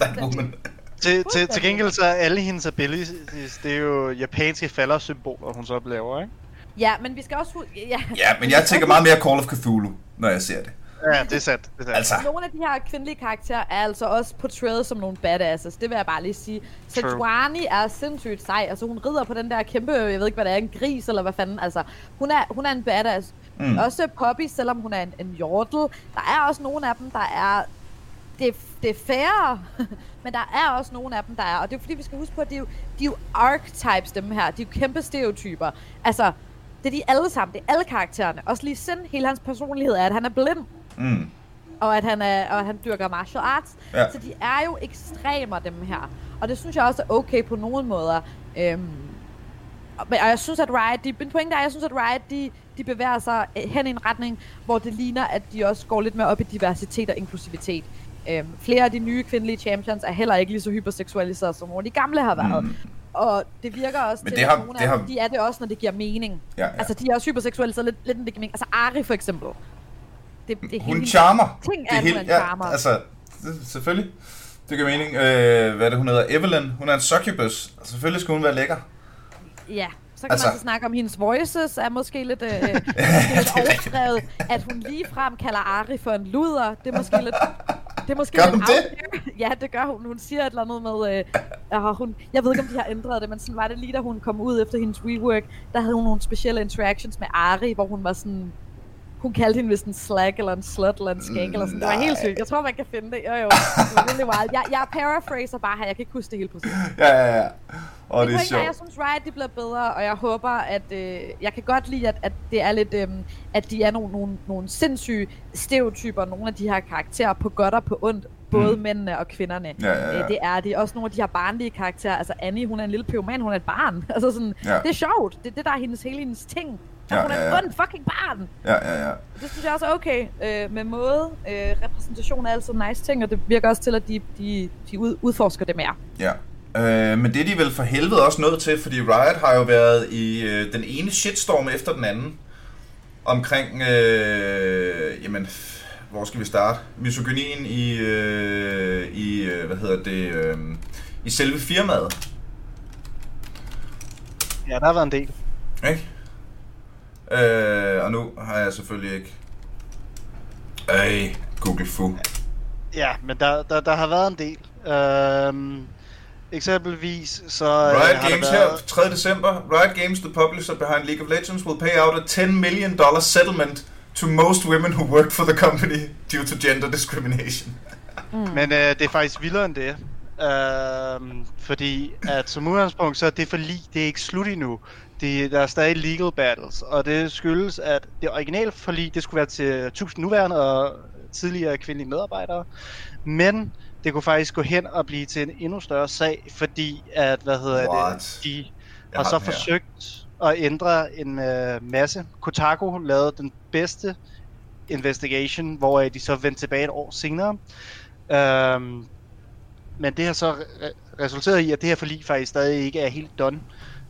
that woman. Til, til, til gengæld så er alle hendes abilities, det er jo japanske faldersymboler, hun så laver, ikke? Ja, men vi skal også... Ja, Ja, men jeg tænker meget mere Call of Cthulhu, når jeg ser det. Ja, det er sandt. Det er sandt. Altså, Nogle af de her kvindelige karakterer er altså også portrayet som nogle badasses. Det vil jeg bare lige sige. Sejuani er sindssygt sej. Altså hun rider på den der kæmpe, jeg ved ikke hvad det er, en gris eller hvad fanden. Altså hun er, hun er en badass. Mm. Også Poppy, selvom hun er en, en hjortel. Der er også nogle af dem, der er... Det, er- det er færre, men der er også nogle af dem, der er. Og det er fordi, vi skal huske på, at de er jo, de er jo archetypes, dem her. De er jo kæmpe stereotyper. Altså, det er de alle sammen. Det er alle karaktererne. Også lige sind, hele hans personlighed er, at han er blind mm. og at han, er, og at han dyrker martial arts. Ja. Så de er jo ekstremer, dem her. Og det synes jeg også er okay på nogle måder. Øhm, og, og jeg synes, at Riot, de, min pointe er, at jeg synes, at Riot, de, de bevæger sig øh, hen i en retning, hvor det ligner, at de også går lidt mere op i diversitet og inklusivitet. Øhm, flere af de nye kvindelige champions er heller ikke lige så hyperseksualiseret, som nogle af de gamle har været. Mm. Og det virker også Men til, det har- at nogle det af har- dem, de er det også, når det giver mening. Ja, ja. Altså, de er også hyperseksualiseret lidt, lidt når det giver mening. Altså, Ari for eksempel. Det, det er Hun hele- charmer. Ting Det er, helt- hun er en charmer. altså, det, selvfølgelig. Det giver mening. Øh, hvad er det, hun hedder? Evelyn. Hun er en succubus. Altså, selvfølgelig skal hun være lækker. Ja, så kan Altså- man så snakke om, hendes voices er måske lidt, øh, måske lidt er overdrevet. At hun ligefrem kalder Ari for en luder, det er måske lidt... Det er måske Gør hun det? Ja, det gør hun. Hun siger et eller andet med... Øh, uh, hun, jeg ved ikke, om de har ændret det, men sådan var det lige, da hun kom ud efter hendes rework. Der havde hun nogle specielle interactions med Ari, hvor hun var sådan... Hun kaldte hende vist en slag, eller en slut, eller en skæg, eller sådan. Det var helt sygt. Jeg tror, man kan finde det. Jo, jo. Det var really wild. Jeg, jeg paraphraser bare her. Jeg kan ikke huske det helt præcis. Ja, ja, ja. Og det er Pointen er, sjovt. jeg synes Riot de bliver bedre, og jeg håber, at øh, jeg kan godt lide, at, at det er lidt, øh, at de er nogle, nogle, nogle sindssyge stereotyper, nogle af de her karakterer på godt og på ondt, både Mm. mændene og kvinderne. Ja, ja, ja. Øh, det er de. Også nogle af de her barnlige karakterer. Altså Annie, hun er en lille pyroman, hun er et barn. Altså sådan, Ja. det er sjovt. Det er det, der er hendes, hele hendes ting. Ja, hun er ja, et ja. ondt fucking barn. Ja, ja, ja. Det synes jeg også er okay øh, med måde. Øh, repræsentation er altid nice ting, og det virker også til, at de, de, de ud, udforsker det mere. Ja. Øh, men det er de vel for helvede også nødt til, fordi Riot har jo været i øh, den ene shitstorm efter den anden omkring, øh, jamen, hvor skal vi starte? Misogynien i, øh, i øh, hvad hedder det, øh, i selve firmaet, Ja, der har været en del. ikke? Øh, og nu har jeg selvfølgelig ikke... Ej, Google Fu. Ja, men der, der, der har været en del. Øhm, eksempelvis så øh, Riot har Games der været... her, 3. december. Riot Games, the publisher behind League of Legends, will pay out a 10 million dollar settlement to most women who work for the company due to gender discrimination. Men øh, det er faktisk vildere end det. Øhm, fordi at som udgangspunkt, så er det for lige, det er ikke slut endnu. Det, der er stadig legal battles, og det skyldes, at det originale forlig, det skulle være til 1000 nuværende og tidligere kvindelige medarbejdere. Men det kunne faktisk gå hen og blive til en endnu større sag, fordi at, hvad hedder What? det, de Jeg har har så her. forsøgt at ændre en øh, masse. Kotaku lavede den bedste investigation, hvor de så vendte tilbage et år senere. Øhm, men det har så re- resulteret i, at det her forlig faktisk stadig ikke er helt done.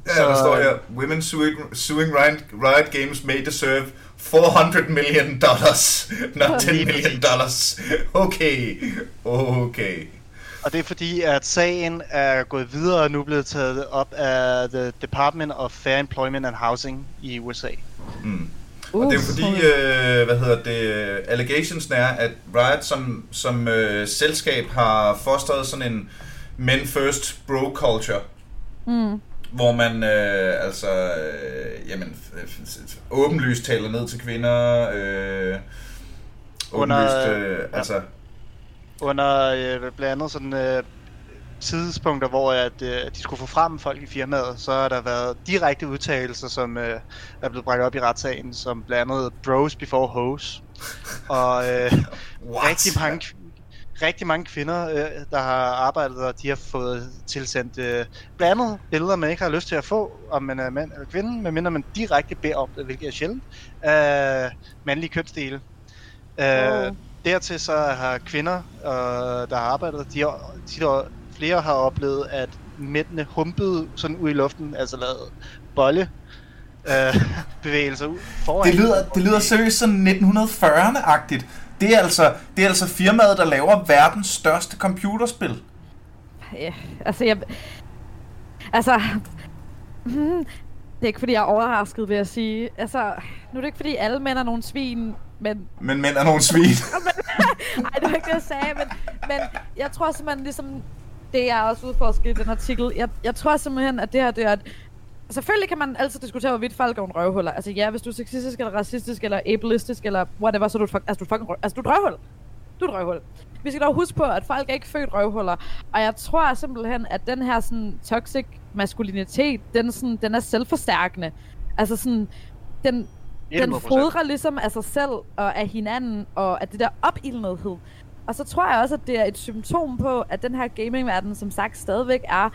Ja, der står her, women suing, suing Riot, Riot Games may deserve 400 million dollars, not 10 Lige million dollars. Okay, okay. Og det er fordi, at sagen er gået videre og nu blevet taget op af The Department of Fair Employment and Housing i USA. Mm. Uh, Og det er jo fordi, øh, hvad hedder det, allegationsen er, at Riot som, som øh, selskab har fostret sådan en men first bro culture, Mm. Hvor man øh, altså, øh, jamen, åbenlyst taler ned til kvinder, øh, Under, øh, ja. altså, Under øh, blandt andet sådan øh, tidspunkter, hvor at, øh, de skulle få frem folk i firmaet, så har der været direkte udtalelser, som øh, er blevet bragt op i retssagen, som blandt andet bros before hoes. Og øh, what? rigtig mange rigtig mange kvinder, øh, der har arbejdet, og de har fået tilsendt øh, blandt andet billeder, man ikke har lyst til at få, om man er mand eller kvinde, medmindre man direkte beder om det, hvilket er sjældent, af mandlige kønsdele. Øh, Oh. Dertil så har kvinder, øh, der har arbejdet, de har, de har, flere har oplevet, at mændene humpede sådan ud i luften, altså lavet bolle øh, bevægelser ud foran. Det lyder, det lyder seriøst sådan 1940'erne-agtigt. Det er, altså, det er altså firmaet, der laver verdens største computerspil. Ja, altså jeg... Altså... hmm, Det er ikke fordi, jeg er overrasket, vil jeg sige. Altså, nu er det ikke fordi, alle mænd er nogle svin, men... Men mænd er nogle svin. Ej, det var ikke det, jeg sagde, men, men jeg tror simpelthen ligesom... Det er også udforsket i den artikel. Jeg, jeg tror simpelthen, at det her, det er... At, selvfølgelig kan man altid diskutere, hvorvidt folk er nogle røvhuller. Altså ja, hvis du er sexistisk, eller racistisk, eller ableistisk, eller whatever, så er du, fuck, altså, du, fucking, røv- altså, du er røvhul. Du er røvhul. Vi skal dog huske på, at folk er ikke født røvhuller. Og jeg tror simpelthen, at den her sådan, toxic maskulinitet, den, sådan, den er selvforstærkende. Altså sådan, den, den 100%. fodrer ligesom af sig selv og af hinanden, og af det der opildnethed. Og så tror jeg også, at det er et symptom på, at den her gamingverden, som sagt, stadigvæk er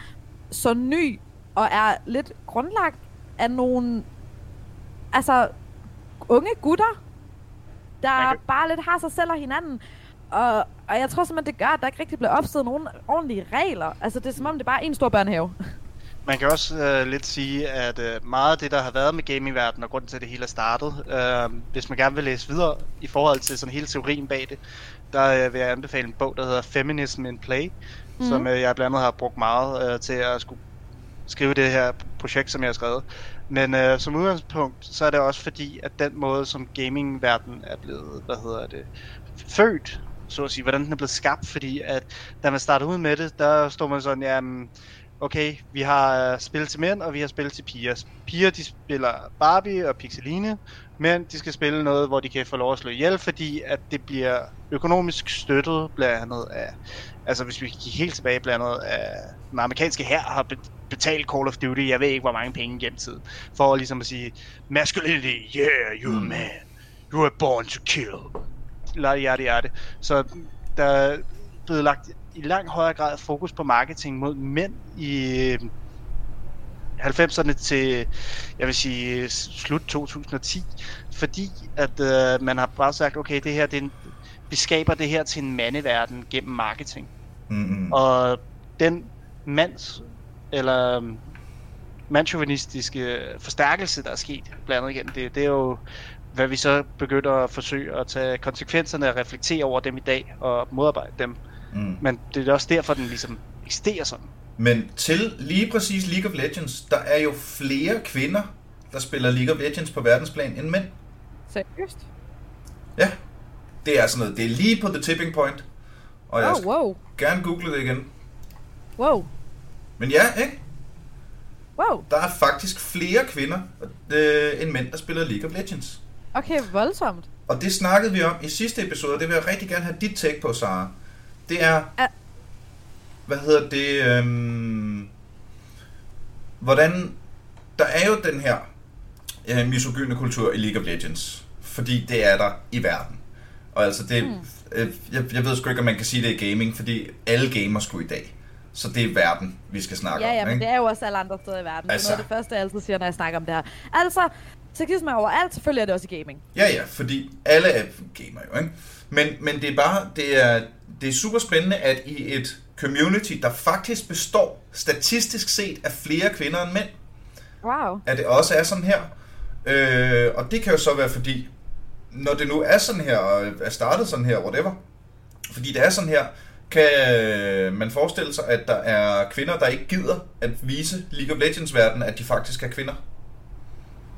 så ny, og er lidt grundlagt af nogle, altså, unge gutter, der kan- bare lidt har sig selv og hinanden. Og og jeg tror simpelthen, det gør, at der ikke rigtig bliver opstået nogen ordentlige regler. Altså, det er som om, det er bare en stor børnehave. Man kan også øh, lidt sige, at øh, meget af det, der har været med gamingverdenen, og grunden til, at det hele er startet, øh, hvis man gerne vil læse videre i forhold til sådan hele teorien bag det, der øh, vil jeg anbefale en bog, der hedder Feminism in Play, mm. som øh, jeg blandt andet har brugt meget øh, til at skulle skrive det her projekt, som jeg har skrevet. Men øh, som udgangspunkt, så er det også fordi, at den måde, som gamingverdenen er blevet, hvad hedder det, født, så at sige, hvordan den er blevet skabt, fordi at da man startede ud med det, der stod man sådan, jamen, okay, vi har øh, spil til mænd, og vi har spil til piger. Piger, de spiller Barbie og Pixeline, men de skal spille noget, hvor de kan få lov at slå ihjel, fordi at det bliver økonomisk støttet blandt andet af, altså hvis vi gik helt tilbage blandt andet af den amerikanske her har betalt Call of Duty, jeg ved ikke hvor mange penge gennem tiden, for ligesom at sige, masculinity, yeah, you're a man, you are born to kill, la ja, det er det. Så der er blevet lagt i langt højere grad fokus på marketing mod mænd i 90'erne til, jeg vil sige, slut 2010, fordi at øh, man har bare sagt, okay, det her, det en, vi skaber det her til en mandeverden gennem marketing. Mm-hmm. Og den mands, eller mandsjuvenistiske forstærkelse, der er sket blandt andet igen, det, det er jo hvad vi så begynder at forsøge at tage konsekvenserne og reflektere over dem i dag og modarbejde dem. Mm. Men det er også derfor, den ligesom eksisterer sådan. Men til lige præcis League of Legends, der er jo flere kvinder, der spiller League of Legends på verdensplan end mænd. Seriøst? Ja. Det er sådan noget, det er lige på the tipping point. Og jeg oh, wow. gerne google det igen. Wow. Men ja, ikke? Wow. Der er faktisk flere kvinder øh, end mænd, der spiller League of Legends. Okay, voldsomt. Og det snakkede vi om i sidste episode, det vil jeg rigtig gerne have dit take på, Sara. Det er... A- hvad hedder det? Øhm, hvordan... Der er jo den her øh, misogyne kultur i League of Legends. Fordi det er der i verden. Og altså, det, mm. øh, jeg, jeg ved sgu ikke, om man kan sige det i gaming, fordi alle gamer skulle i dag. Så det er verden, vi skal snakke ja, om. Ja, men ikke? det er jo også alle andre steder i verden. Altså, det er noget af det første, jeg altid siger, når jeg snakker om det her. Altså, Sexisme er overalt, selvfølgelig er det også i gaming. Ja, ja, fordi alle er gamer jo, ikke? Men, men det er bare, det er, det er super spændende, at i et community, der faktisk består statistisk set af flere kvinder end mænd, wow. at det også er sådan her. Øh, og det kan jo så være fordi, når det nu er sådan her, og er startet sådan her, whatever, fordi det er sådan her, kan man forestille sig, at der er kvinder, der ikke gider at vise League of Legends-verden, at de faktisk er kvinder?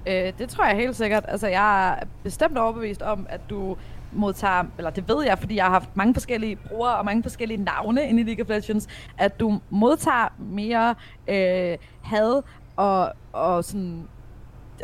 Øh, det tror jeg helt sikkert. Altså, jeg er bestemt overbevist om, at du modtager, eller det ved jeg, fordi jeg har haft mange forskellige brugere og mange forskellige navne inde i League of Legends, at du modtager mere øh, had og, og sådan,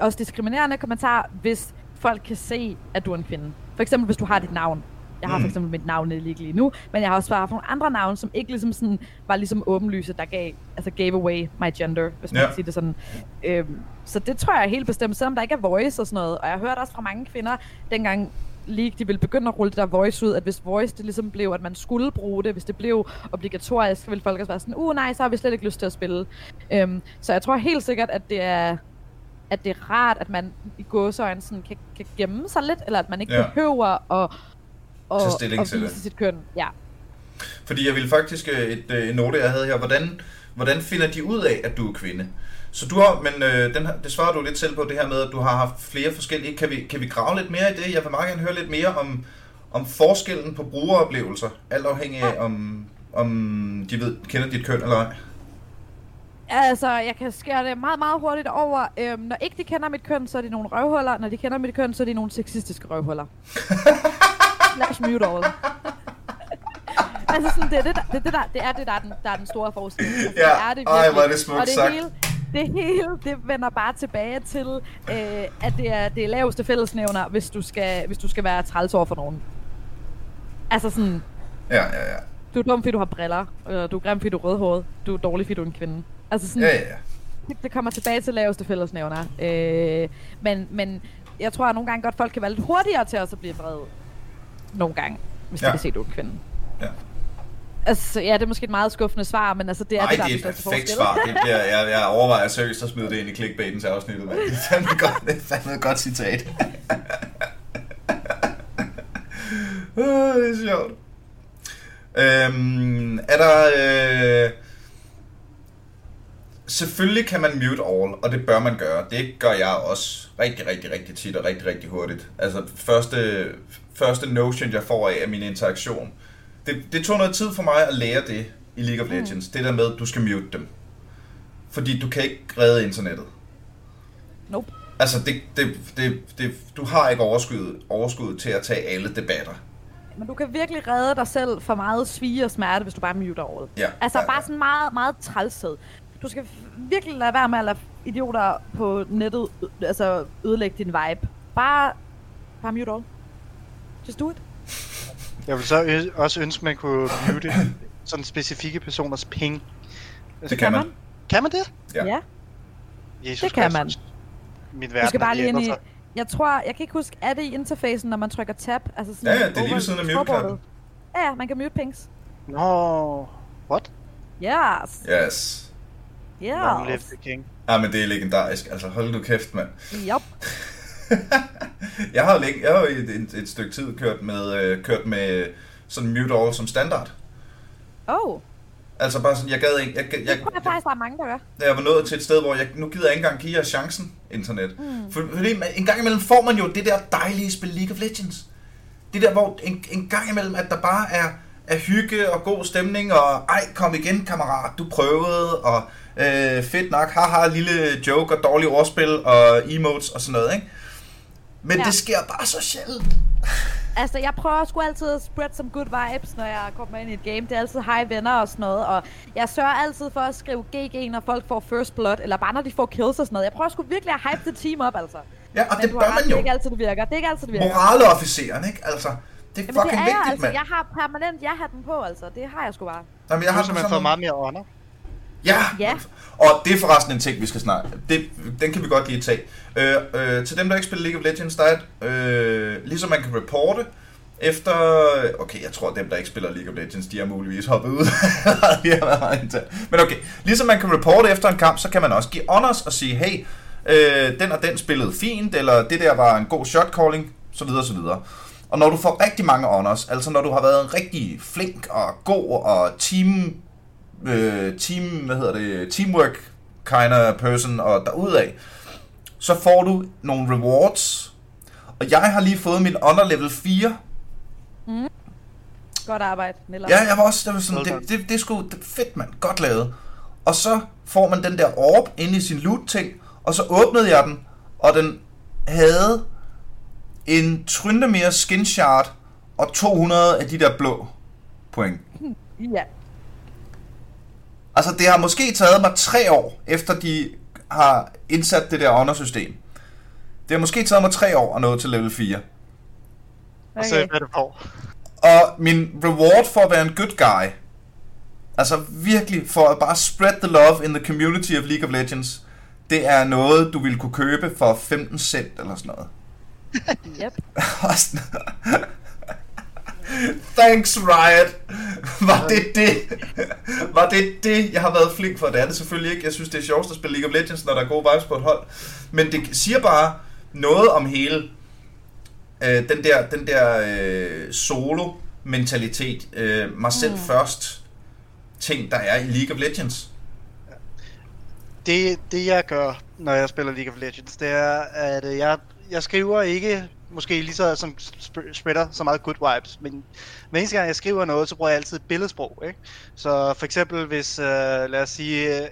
også diskriminerende kommentarer, hvis folk kan se, at du er en kvinde. For eksempel, hvis du har dit navn. Jeg har mm. for eksempel mit navn ikke lige nu, men jeg har også haft nogle andre navne, som ikke ligesom sådan, var ligesom åbenlyse, der gav, altså gave away my gender, hvis man ja. kan sige det sådan. Øhm, så det tror jeg helt bestemt, selvom der ikke er voice og sådan noget. Og jeg har hørt også fra mange kvinder, dengang League, de ville begynde at rulle det der voice ud, at hvis voice det ligesom blev, at man skulle bruge det, hvis det blev obligatorisk, så ville folk også være sådan, uh nej, så har vi slet ikke lyst til at spille. Øhm, så jeg tror helt sikkert, at det er at det er rart, at man i gåsøjne sådan kan, kan gemme sig lidt, eller at man ikke ja. behøver at, og, tage stilling og til det. sit køn. Ja. Fordi jeg vil faktisk, øh, et, øh, et note jeg havde her, hvordan, hvordan finder de ud af, at du er kvinde? Så du har, men øh, den, det svarer du lidt selv på det her med, at du har haft flere forskellige. Kan vi, kan vi grave lidt mere i det? Jeg vil meget gerne høre lidt mere om, om forskellen på brugeroplevelser, alt afhængig af, om, om de ved, kender dit køn eller ej. Altså, jeg kan skære det meget, meget hurtigt over. Øhm, når ikke de kender mit køn, så er de nogle røvhuller. Når de kender mit køn, så er de nogle sexistiske røvhuller. slash mute all. altså sådan, det er det, der, det, det, der, det er det, der er den, der er den store forskel. Altså, ja, det er det ej, hvor er det smukt og det sagt. Hele, det hele, det vender bare tilbage til, øh, at det er det er laveste fællesnævner, hvis du skal, hvis du skal være træls over for nogen. Altså sådan... Ja, ja, ja. Du er dum, fordi du har briller, og du er grim, fordi du er rødhåret, du er dårlig, fordi du er en kvinde. Altså sådan... Ja, ja, ja. Det, det kommer tilbage til laveste fællesnævner. Øh, men, men jeg tror at nogle gange godt, folk kan være lidt hurtigere til os at blive vrede nogle gange, hvis ja. de kan se, du er en kvinde. Ja. Altså, ja, det er måske et meget skuffende svar, men altså, det er Ej, det, der det er et perfekt svar. Det bliver, jeg, jeg overvejer seriøst at smide det ind i clickbaitens afsnittet, men det er fandme godt, det er fandme et godt citat. oh, det er sjovt. Øhm, er der... Øh... Selvfølgelig kan man mute all, og det bør man gøre. Det gør jeg også rigtig, rigtig, rigtig tit og rigtig, rigtig hurtigt. Altså, første, første notion, jeg får af, af min interaktion. Det, det tog noget tid for mig at lære det i League of Legends. Mm. Det der med, at du skal mute dem. Fordi du kan ikke redde internettet. Nope. Altså, det, det, det, det, du har ikke overskud, overskud til at tage alle debatter. Men du kan virkelig redde dig selv for meget svige og smerte, hvis du bare muter over Ja. Altså Ja, bare ja. sådan meget, meget trælshed. Du skal virkelig lade være med at lade idioter på nettet altså ødelægge din vibe. Bare, bare mute all. Just do it. Jeg vil så ø- også ønske, man kunne mute sådan specifikke personers ping. Det kan man. Kan man det? Ja. ja. Jesus Det kan Kristus. Mit Du verden skal har bare lige ind i... Jeg tror, jeg kan ikke huske, er det i interfacen, når man trykker tab? Altså sådan Ja, ja, det er lige ved siden af mute-knappen. Ja, ja, man kan mute pings. Nå, what? Yes. Yes. Long live Yes. the king. Ja, men det er legendarisk. Altså, hold nu kæft, mand. Yup. Jeg har længe, jeg har jo et, et, et stykke tid kørt med, øh, kørt med sådan mute all som standard. Oh, Altså bare sådan, jeg gad ikke, jeg, jeg, det tror jeg faktisk, der er mange, der gør. jeg var nået til et sted, hvor jeg, nu gider jeg ikke engang give jer chancen, internet. Mm. For, fordi en gang imellem får man jo det der dejlige spil League of Legends. Det der, hvor en, en gang imellem, at der bare er, er hygge og god stemning, og ej, kom igen, kammerat, du prøvede, og øh, fedt nok, haha, lille joke og dårlig ordspil og emotes og sådan noget, ikke? Men ja. Det sker bare så sjældent. Altså, jeg prøver sgu altid at spread some good vibes, når jeg kommer ind i et game. Det er altid hej venner og sådan noget. Og jeg sørger altid for at skrive GG, når folk får first blood, eller bare når de får kills og sådan noget. Jeg prøver sgu virkelig at hype det team op, altså. Ja, og Men det bør har ret, man Det er jo. ikke altid, det virker. Det er ikke altid, det virker. Moraleofficeren, ikke? Altså, det er Jamen, fucking det er jeg, vigtigt, altså. mand. Jeg har permanent ja-hatten på, altså. Det har jeg sgu bare. Jamen, jeg Jeg har har simpelthen sådan fået meget mere honor. Ja. Ja. Og det er forresten en ting, vi skal snakke. Det, den kan vi godt lige tage. Øh, øh, til dem, der ikke spiller League of Legends, der er øh, ligesom man kan reporte, efter... Okay, jeg tror, dem, der ikke spiller League of Legends, de har muligvis hoppet ud. Men okay, ligesom man kan reporte efter en kamp, så kan man også give honors og sige, hey, øh, den og den spillede fint, eller det der var en god shot calling, så videre, så videre. Og når du får rigtig mange honors, altså når du har været rigtig flink og god og team øh, team, hvad hedder det, teamwork kind of person og derudad, så får du nogle rewards. Og jeg har lige fået min honor level 4. Godt arbejde, Nilla. Ja, jeg var også, det var sådan, det, det, det er sgu det er fedt, mand. Godt lavet. Og så får man den der orb inde i sin loot-ting, og så åbnede jeg den, og den havde en Tryndemere skin shard og 200 af de der blå point. ja. Altså, det har måske taget mig tre år, efter de har indsat det der honor-system. Det har måske taget mig tre år at nå til level 4. Og så Okay. hvad du får. Og min reward for at være en good guy, altså virkelig for at bare spread the love in the community of League of Legends, det er noget, du ville kunne købe for 15 cent eller sådan noget. Yep. Thanks Riot. Var det det? Var det det, jeg har været flink for? Det er det selvfølgelig ikke. Jeg synes, det er sjovt at spille League of Legends, når der er gode vibes på et hold. Men det siger bare noget om hele øh, den der, den der øh, solo-mentalitet. Øh, mig selv Mm. først ting, der er i League of Legends. Det, det jeg gør, når jeg spiller League of Legends, det er, at øh, jeg, jeg skriver ikke måske lige så som sp- spreader så meget good vibes, men hver eneste gang jeg skriver noget, så bruger jeg altid billedsprog, ikke? Så for eksempel hvis, øh, lad os sige, øh,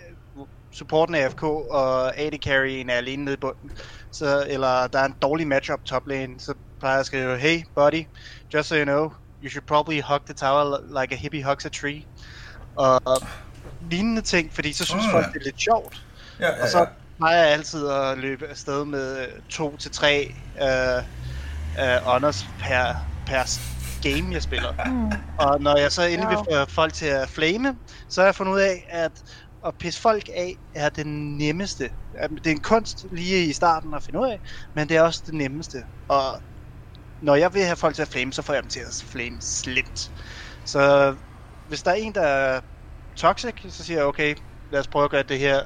supporten er AFK og AD carryen er alene nede i bunden, så, eller der er en dårlig matchup top lane, så plejer jeg at skrive, hey buddy, just so you know, you should probably hug the tower like a hippie hugs a tree. Og lignende ting, fordi så synes Ah, folk, ja. det er lidt sjovt. Ja, ja, Og så plejer jeg altid at løbe afsted med to til tre øh, øh, honors per, per game, jeg spiller. Mm. Og når jeg så endelig vil Wow. få folk til at flame, så har jeg fundet ud af, at at pisse folk af er det nemmeste. Det er en kunst lige i starten at finde ud af, men det er også det nemmeste. Og når jeg vil have folk til at flame, så får jeg dem til at flame slemt. Så hvis der er en, der er toxic, så siger jeg, okay, lad os prøve at gøre det her,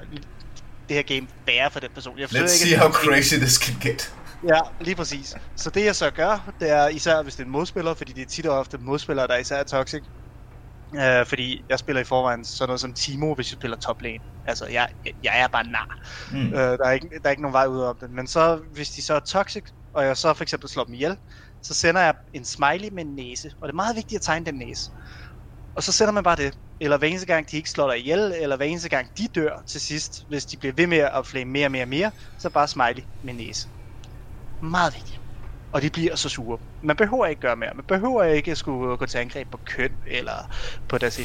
det her game værre for den person. Jeg Let's ikke see how crazy this can get. Ja, lige præcis. Så det jeg så gør, det er især hvis det er en modspiller, fordi det er tit og ofte modspillere, der især er toxic, Øh, fordi jeg spiller i forvejen sådan noget som Timo, hvis jeg spiller top lane. Altså, jeg, jeg er bare nar. Mm. Øh, der, er ikke, der er ikke nogen vej ud om det. Men så, hvis de så er toxic, og jeg så for eksempel slår dem ihjel, så sender jeg en smiley med en næse. Og det er meget vigtigt at tegne den næse. Og så sender man bare det. Eller hver eneste gang, de ikke slår dig ihjel, eller hver eneste gang, de dør til sidst, hvis de bliver ved med at flame mere og mere og mere, så bare smiley med næse. Meget vigtigt. Og de bliver så sure. Man behøver ikke gøre mere. Man behøver ikke at skulle gå til angreb på køn, eller på deres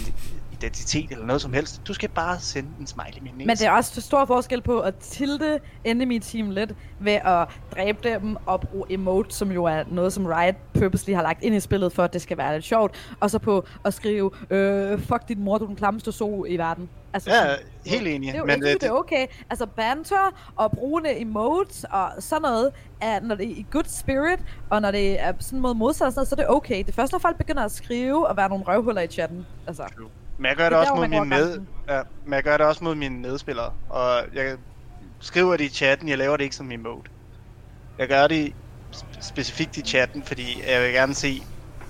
identitet, eller noget som helst. Du skal bare sende en smiley med en. Men det er også stor forskel på at tilte enemy team lidt ved at dræbe dem og bruge emote, som jo er noget, som Riot purposely har lagt ind i spillet, for at det skal være lidt sjovt. Og så på at skrive, øh, fuck din mor, du er den klammeste so i verden. Altså, Ja, helt enig. Det er jo Men, ikke, øh, det er okay. Altså banter og brugende emotes og sådan noget, er, når det er i good spirit, og når det er sådan mod modsat, så er det okay. Det er først, når folk begynder at skrive og være nogle røvhuller i chatten. Altså, Men jeg gør Det det, også mod mine med, ja, men jeg gør det også mod mine medspillere. Og jeg skriver det i chatten, jeg laver det ikke som emote. Jeg gør det sp- specifikt i chatten, fordi jeg vil gerne se,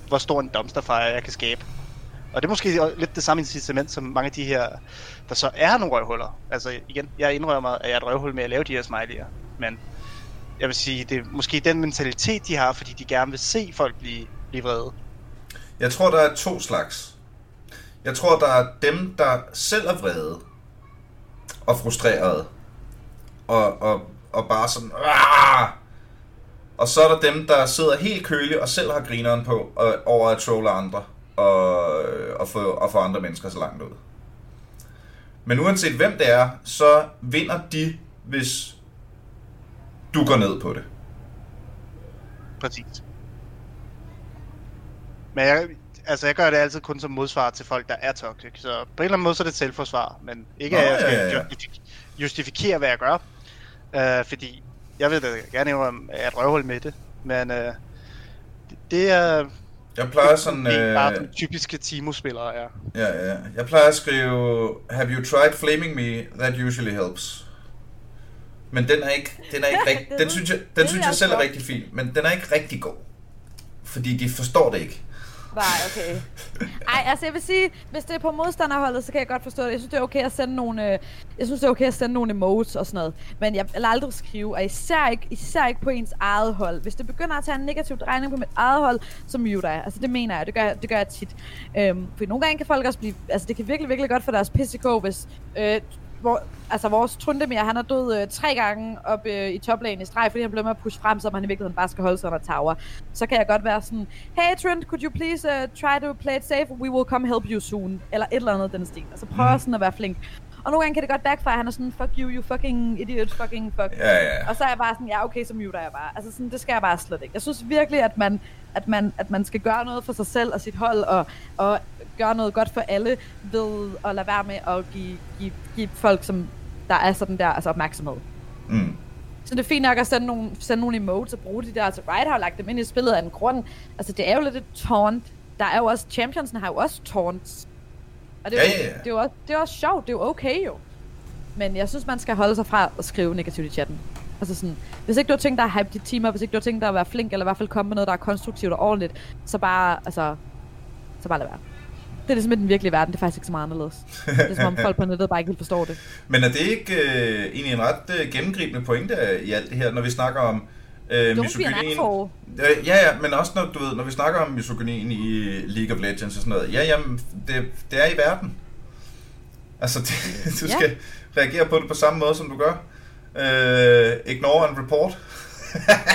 hvor stor en dumpsterfire jeg kan skabe. Og det er måske lidt det samme incitament, som mange af de her, der så er nogle røvhuller. Altså igen, jeg indrømmer, at jeg er et røvhul med at lave de her smiley'er. Men jeg vil sige, det er måske den mentalitet, de har, fordi de gerne vil se folk blive, blive vrede. Jeg tror, der er to slags. Jeg tror, der er dem, der selv er vrede og frustrerede. Og, og, og bare sådan... Aah! Og så er der dem, der sidder helt kølige og selv har grineren på og, over at trolle andre og, og, få, og få andre mennesker så langt ud. Men uanset hvem det er, så vinder de, hvis du går ned på det. Præcis. Men jeg, altså jeg gør det altid kun som modsvar til folk, der er toxic. Så på en eller anden måde så er det et selvforsvar, men ikke Nå, at jeg skal ja, ja, ja. justif- justifikere, hvad jeg gør. Uh, fordi jeg vil da gerne indrømme, at jeg er et røvhul med det. Men uh, det, det er Jeg plejer sådan... det er bare øh, den typiske Timo-spillere er. Ja, ja. Jeg plejer at skrive, have you tried flaming me? That usually helps. Men den er ikke, den er ikke rigtig, den ved- synes jeg, den ved synes jeg selv er rigtig fin, men den er ikke rigtig god. Fordi de forstår det ikke. Nej, okay. Ej, altså jeg vil sige, hvis det er på modstanderholdet, så kan jeg godt forstå det. Jeg synes, det er okay at sende nogle, øh, jeg synes, det er okay at sende nogle emotes og sådan noget. Men jeg vil aldrig skrive, og især ikke, især ikke på ens eget hold. Hvis det begynder at tage en negativ drejning på mit eget hold, så mute jeg. Altså det mener jeg, det gør, det gør jeg tit. Øhm, for nogle gange kan folk også blive, altså det kan virkelig, virkelig godt for deres PCK, hvis øh, hvor, altså vores Trundemir, han er død øh, tre gange op øh, i toplane i streg, fordi han blev med at pushe frem, så han i virkeligheden bare skal holde sig under tower. Så kan jeg godt være sådan, hey Trent, could you please uh, try to play it safe? We will come help you soon. Eller et eller andet den stil. Altså prøv Mhm. sådan at være flink. Og nogle gange kan det godt backfire, han er sådan, fuck you, you fucking idiot, fucking fuck. Ja, ja. Og så er jeg bare sådan, ja okay, så muter jeg bare. Altså sådan, det skal jeg bare slet ikke. Jeg synes virkelig, at man, at man, at man skal gøre noget for sig selv og sit hold, og, og gøre noget godt for alle, ved at lade være med at give, give, give folk, som der er sådan der, altså opmærksomhed. Mm. Så det er fint nok at sende nogle, sende nogle emotes og bruge de der. Altså Riot har jo lagt dem ind i spillet af en grund. Altså det er jo lidt et taunt. Der er jo også, championsen har jo også taunts. Og det er, Ja, ja, ja. det er jo også, det er også sjovt, det er jo okay jo. Men jeg synes, man skal holde sig fra at skrive negativt i chatten. Altså sådan, hvis ikke du har tænkt dig at hype dit team op, hvis ikke du har tænkt dig at være flink, eller i hvert fald komme med noget, der er konstruktivt og ordentligt, så bare, altså, så bare lad være. Det er ligesom i den virkelige verden, det er faktisk ikke så meget anderledes. Det er som om folk på nettet bare ikke helt forstår det. Men er det ikke øh, egentlig en ret øh, gennemgribende pointe i alt det her, når vi snakker om øh, An misogynien? Øh, ja, ja, men også når, du ved, når vi snakker om misogynien i League of Legends og sådan noget. Ja, jamen, det, det er i verden. Altså, det, du Ja. skal reagere på det på samme måde, som du gør. Øh, ignore and report.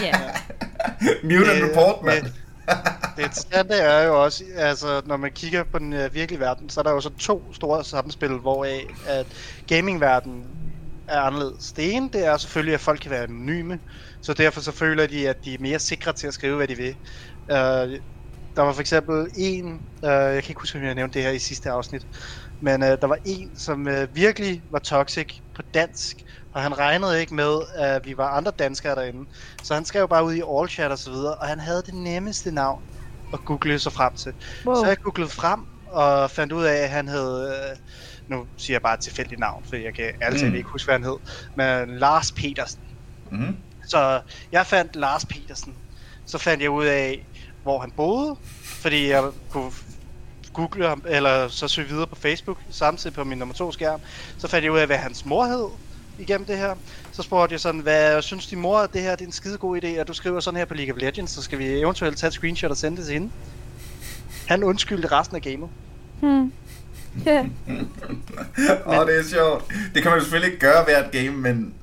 Ja. Mute and Øh, report, mand. øh, Det interessante er jo også, altså når man kigger på den uh, virkelige verden, så er der jo så to store samspil, hvoraf at gamingverdenen er anderledes. Det ene, det er selvfølgelig, at folk kan være anonyme, så derfor så føler de, at de er mere sikre til at skrive, hvad de vil. Uh, der var for eksempel en, uh, jeg kan ikke huske, om jeg nævnte det her i sidste afsnit, men uh, der var en, som uh, virkelig var toxic på dansk, og han regnede ikke med, at vi var andre danskere derinde. Så han skrev bare ud i all chat og så videre, og han havde det nemmeste navn at google sig frem til. Wow. Så jeg googlede frem og fandt ud af, at han hed, øh, nu siger jeg bare et tilfældigt navn, for jeg kan talt Mm. ikke huske, hvad han hed, men Lars Petersen. Mm-hmm. Så jeg fandt Lars Petersen. Så fandt jeg ud af, hvor han boede, fordi jeg kunne, google ham, eller så søge videre på Facebook, samtidig på min nummer to skærm, så fandt jeg ud af, hvad hans mor hed igennem det her. Så spurgte jeg sådan, hvad synes din mor, at det her det er en skide god idé, og du skriver sådan her på League of Legends, så skal vi eventuelt tage et screenshot og sende det til hende. Han undskyldte resten af gamet. Hmm. Ja. Åh, det er sjovt. Det kan man jo selvfølgelig ikke gøre hvert game, men,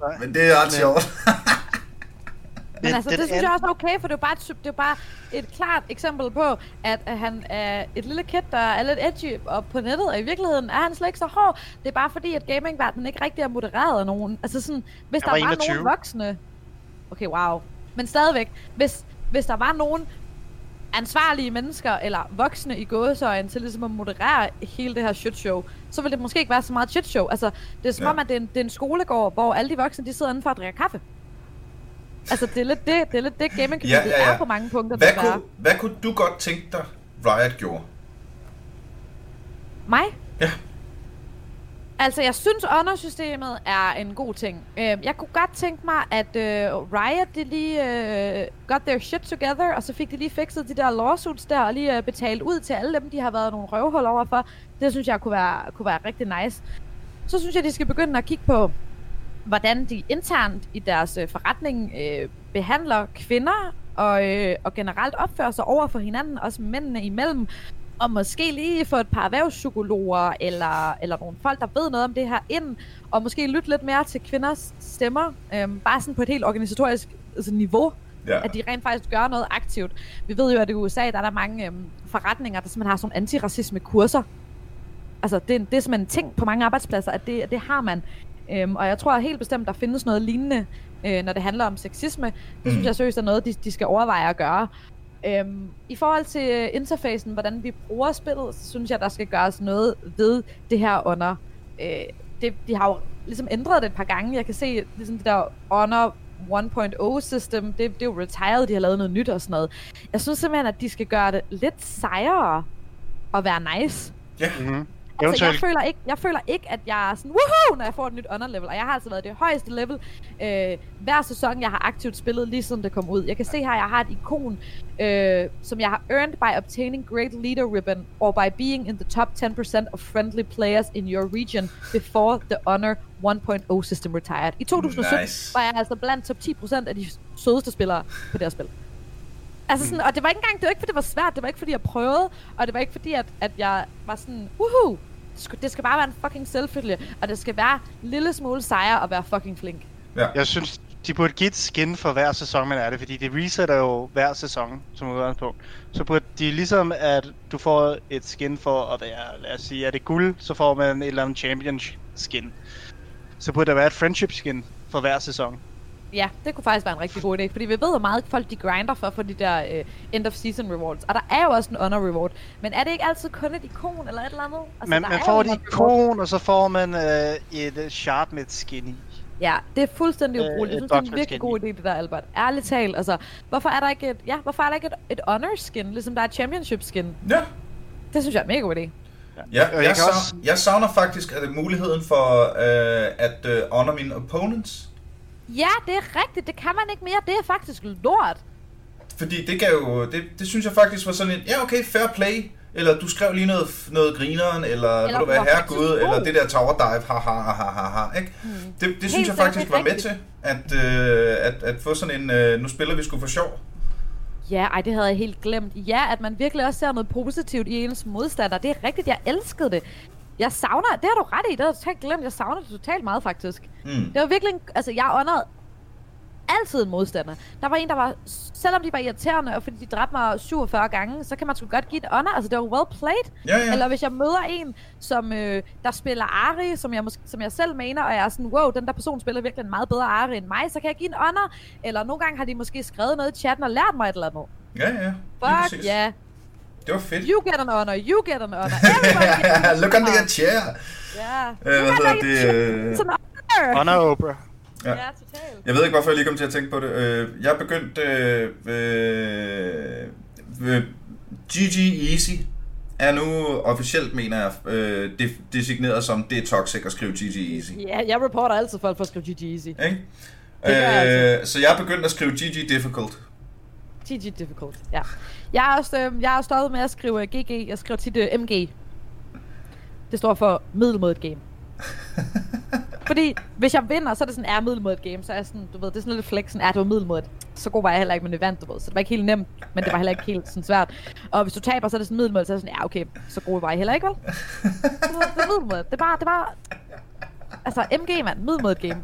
Nej. men det er ret sjovt. Men altså, det synes jeg også er okay, for det er bare et, det er bare et klart eksempel på, at, han er et lille kid, der er lidt edgy og på nettet, og i virkeligheden er han slet ikke så hård. Det er bare fordi, at gamingverdenen ikke rigtig er modereret af nogen. Altså sådan, hvis Jeg der var var 21. nogen voksne... Okay, wow. Men stadigvæk, hvis, hvis der var nogen ansvarlige mennesker, eller voksne i gåsøjen, til ligesom at moderere hele det her shit show, så ville det måske ikke være så meget shit show. Altså, det er som Ja. om, at det er, en, det er en skolegård, hvor alle de voksne, de sidder indenfor og drikker kaffe. Altså, det er lidt det, det, er lidt det gaming Ja, ja, ja. er på mange punkter, Hvad kunne, hvad kunne du godt tænke dig, Riot gjorde? Mig? Ja. Altså, jeg synes, honor-systemet er en god ting. Øh, jeg kunne godt tænke mig, at øh, Riot, de lige øh, got their shit together, og så fik de lige fikset de der lawsuits der, og lige øh, betalt ud til alle dem, de har været nogle røvhul overfor. Det synes jeg kunne være, kunne være rigtig nice. Så synes jeg, de skal begynde at kigge på, hvordan de internt i deres øh, forretning øh, behandler kvinder, og, øh, og generelt opfører sig over for hinanden, også mændene imellem, og måske lige få et par erhvervspsykologer, eller, eller nogle folk, der ved noget om det her ind, og måske lytte lidt mere til kvinders stemmer, øhm, bare sådan på et helt organisatorisk altså, niveau, Ja. at de rent faktisk gør noget aktivt. Vi ved jo, at i USA, der er der mange øhm, forretninger, der simpelthen har sådan antiracisme kurser. Altså, det, er- det er simpelthen en ting på mange arbejdspladser, at det, det har man. Øhm, og jeg tror helt bestemt, der findes noget lignende, øh, når det handler om sexisme. Det Mm. synes jeg seriøst er noget, de, de skal overveje at gøre. Øhm, I forhold til øh, interfacen, hvordan vi bruger spillet, så synes jeg, der skal gøres noget ved det her under. Øh, det, de har jo ligesom ændret det et par gange. Jeg kan se, ligesom det der Honor 1.0 system, det, det er jo retired, de har lavet noget nyt og sådan noget. Jeg synes simpelthen, at de skal gøre det lidt sejere at være nice. Ja. Mm-hmm. Altså, jeg føler, ikke, jeg føler ikke, at jeg er sådan, woohoo, når jeg får et nyt honor level. Og jeg har altså været det højeste level øh, hver sæson, jeg har aktivt spillet, lige siden det kom ud. Jeg kan se her, jeg har et ikon, øh, som jeg har earned by obtaining Great Leader Ribbon, or by being in the top 10% of friendly players in your region before the Honor 1.0 system retired. I 2017 Nice. var jeg altså blandt top 10% af de sødeste spillere på det her spil. Altså sådan, og det var ikke engang, det var ikke fordi det var svært, det var ikke fordi jeg prøvede, og det var ikke fordi at, at jeg var sådan, woohoo, det skal, det skal bare være en fucking selvfølge, og det skal være en lille smule sejr og være fucking flink. ja. jeg synes, de burde give et skin for hver sæson, man er det, fordi det resetter jo hver sæson som udgangspunkt. Så burde de ligesom, at du får et skin for at være, lad os sige, er det guld, så får man et eller andet champion skin. Så burde der være et friendship skin for hver sæson. Ja, det kunne faktisk være en rigtig god idé, fordi vi ved, hvor meget folk de grinder for, for de der øh, end of season rewards. Og der er jo også en honor reward, men er det ikke altid kun et ikon eller et eller andet? Altså, Man, der man er får et ikon, og så får man øh, et øh, shard med et skin i. Ja, det er fuldstændig Øh, ubrugeligt. Jeg et synes, det er en virkelig god idé, det der, Albert. Ærligt talt, altså, hvorfor er der ikke et, ja, hvorfor er der ikke et, et honor skin, ligesom der er et championship skin? ja. Det synes jeg er en mega god idé. Ja, Og jeg, jeg jeg, savner, også- jeg savner faktisk at muligheden for øh, at øh, honor mine opponents. Ja, det er rigtigt. Det kan man ikke mere. Det er faktisk lort. Fordi det gav jo, det, det synes jeg faktisk var sådan en, ja okay, fair play, eller du skrev lige noget, noget grineren, eller, eller vil du være herregud, eller det der tower dive, ha ha ha ha ha ikke? Mm. Det, det synes Helt jeg faktisk var med til, at, øh, at, at få sådan en, øh, nu spiller vi sgu for sjov. Ja, ej, det havde jeg helt glemt. Ja, at man virkelig også ser noget positivt i ens modstander. Det er rigtigt, jeg elskede det. Jeg savner, det har du ret i, det har jeg totalt glemt. Jeg savner det totalt meget, faktisk. Mm. Det var virkelig, en, altså jeg underede altid en modstander. Der var en, der var, selvom de var irriterende, og fordi de dræbte mig 47 gange, så kan man sgu godt give et honor. Altså, det var well played. Ja, ja. Eller hvis jeg møder en, som øh, der spiller Ari, som jeg, måske, som jeg selv mener, og jeg er sådan, wow, den der person spiller virkelig en meget bedre Ari end mig, så kan jeg give en honor. Eller nogle gange har de måske skrevet noget i chatten og lært mig et eller andet. Ja, ja. Fuck præcis. yeah. Det var fedt. You get an honor, you get an honor. Everybody Look honor. the chair. Ja. Øh, hvad hedder det? øh, It's an honor. Honor Oprah. Ja. Ja, totalt. Jeg ved ikke, hvorfor jeg lige kom til at tænke på det. Øh, Jeg er begyndt... Øh, øh, øh, GG Easy er nu officielt, mener jeg, øh, de- designeret som det er toxic at skrive GG Easy. Ja, jeg reporter altid folk for at skrive GG Easy. Ikke? gør jeg Øh, så jeg er begyndt at skrive GG Difficult. GG difficult, ja. Jeg også, øh, jeg er stoppet med at skrive GG. Jeg skriver tit uh, MG. Det står for middelmodigt game. Fordi hvis jeg vinder, så er det sådan, er middelmodigt game. Så er jeg sådan, du ved, det er sådan lidt flexen. Er det var middelmodigt. Så god var jeg heller ikke, men det vandt, du ved. Så det var ikke helt nemt, men det var heller ikke helt sådan svært. Og hvis du taber, så er det sådan middelmodigt. Så er det sådan, ja okay, så god var jeg heller ikke, vel? Det er middelmodigt. Det er bare, det er bare... Altså, MG, mand. Middelmodigt game.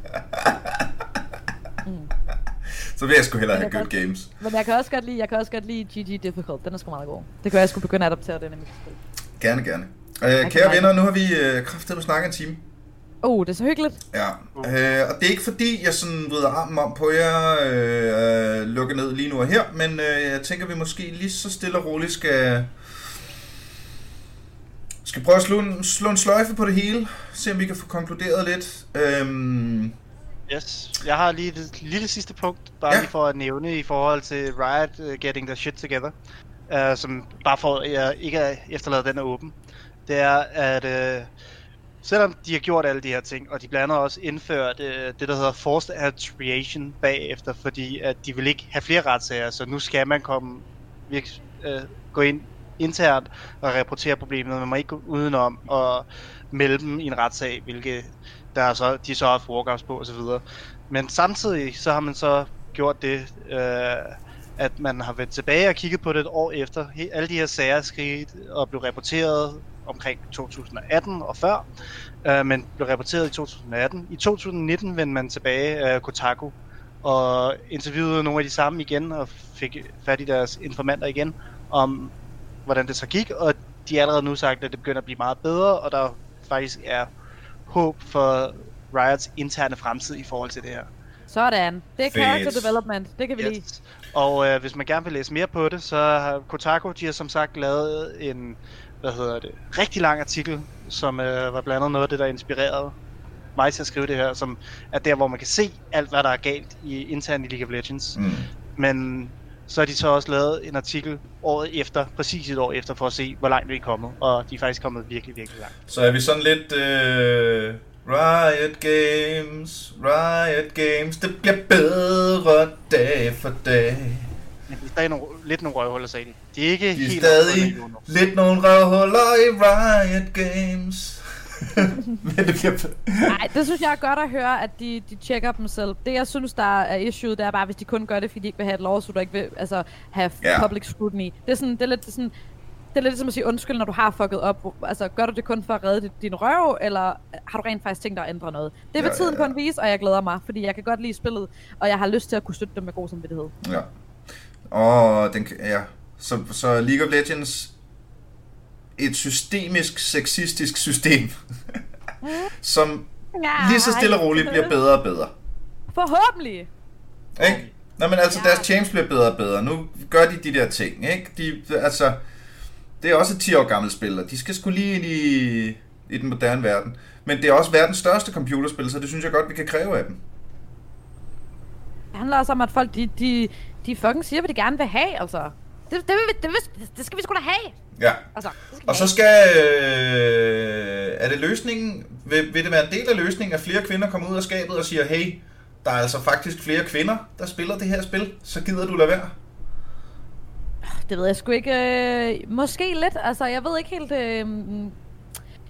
Så vil jeg sgu hellere have good kan games. Men jeg kan også godt lide, jeg kan også godt lide GG Difficult. Den er sgu meget god. Det kan jeg skulle begynde at adoptere den i mit spil. Gerne, gerne. Øh, kære venner, nu har vi øh, kraftet med snakket en time. Oh, det er så hyggeligt. Ja, øh, og det er ikke fordi, jeg sådan vrider armen om på jer, øh, øh, lukker ned lige nu og her, men øh, jeg tænker, vi måske lige så stille og roligt skal, skal prøve at slå en, slå en sløjfe på det hele, se om vi kan få konkluderet lidt. Øhm, Yes. Jeg har lige det lille sidste punkt, bare Ja. lige for at nævne i forhold til Riot uh, getting their shit together. Uh, som bare for at jeg ikke er efterladet den er åben. Det er, at uh, selvom de har gjort alle de her ting, og de blandt andet også indført uh, det, der hedder forced arbitration bagefter, fordi at de vil ikke have flere retssager, så nu skal man komme virk- uh, gå ind internt og rapportere problemet. Man må ikke gå udenom og melde dem i en retssag, hvilket der er så, de så har haft på osv. Men samtidig så har man så gjort det, øh, at man har vendt tilbage og kigget på det et år efter. He- alle de her sager er sket og blev rapporteret omkring 2018 og før, øh, men blev rapporteret i 2018. I 2019 vendte man tilbage, øh, Kotaku, og interviewede nogle af de samme igen, og fik fat i deres informanter igen, om hvordan det så gik, og de har allerede nu sagt, at det begynder at blive meget bedre, og der faktisk er håb for Riots interne fremtid i forhold til det her. Sådan. Det er Fedt. character development. Det kan vi lide. Yes. Og øh, hvis man gerne vil læse mere på det, så har Kotaku, de har som sagt lavet en, hvad hedder det, rigtig lang artikel, som øh, var blandt andet noget af det, der inspirerede mig til at skrive det her, som er der, hvor man kan se alt, hvad der er galt i internt i League of Legends. mm. Men så har de så også lavet en artikel året efter, præcis et år efter, for at se, hvor langt vi er kommet. Og de er faktisk kommet virkelig, virkelig langt. Så er vi sådan lidt... Øh, Riot Games, Riot Games, det bliver bedre dag for dag. Men det er stadig nogle, lidt nogle røvhuller, sagde de. De er ikke De er helt stadig lidt nogle røvhuller i Riot Games. Men det bliver... Nej, det synes jeg er godt at høre, at de, de tjekker dem selv. Det, jeg synes, der er issue, det er bare, hvis de kun gør det, fordi de ikke vil have et lawsuit, og ikke vil altså, have yeah. public scrutiny. Det er, sådan, det er lidt det er sådan... Det er lidt som at sige undskyld, når du har fucket op. Altså, gør du det kun for at redde dit- din røv, eller har du rent faktisk tænkt dig at ændre noget? Det vil Ja, tiden ja, ja. kun vise, og jeg glæder mig, fordi jeg kan godt lide spillet, og jeg har lyst til at kunne støtte dem med god samvittighed. Ja. Og den, ja. Så, så League of Legends et systemisk, sexistisk system, som Ja, lige så stille og roligt bliver bedre og bedre. Forhåbentlig! Ikke? Nå, men altså, Ja. deres champs bliver bedre og bedre. Nu gør de de der ting, ikke? De, altså, det er også et 10 år gammelt spil, og de skal skulle lige ind i, i den moderne verden. Men det er også verdens største computerspil, så det synes jeg godt, vi kan kræve af dem. Det handler også om, at folk, de, de, de fucking siger, hvad de gerne vil have, altså. Det, det, det, vil, det skal vi sgu da have. Ja. Altså, det Og så skal... Øh, er det løsningen? Vil, vil det være en del af løsningen, at flere kvinder kommer ud af skabet og siger, hey, der er altså faktisk flere kvinder, der spiller det her spil, så gider du lade være? Det ved jeg sgu ikke. Øh, måske lidt. Altså, jeg ved ikke helt... Øh,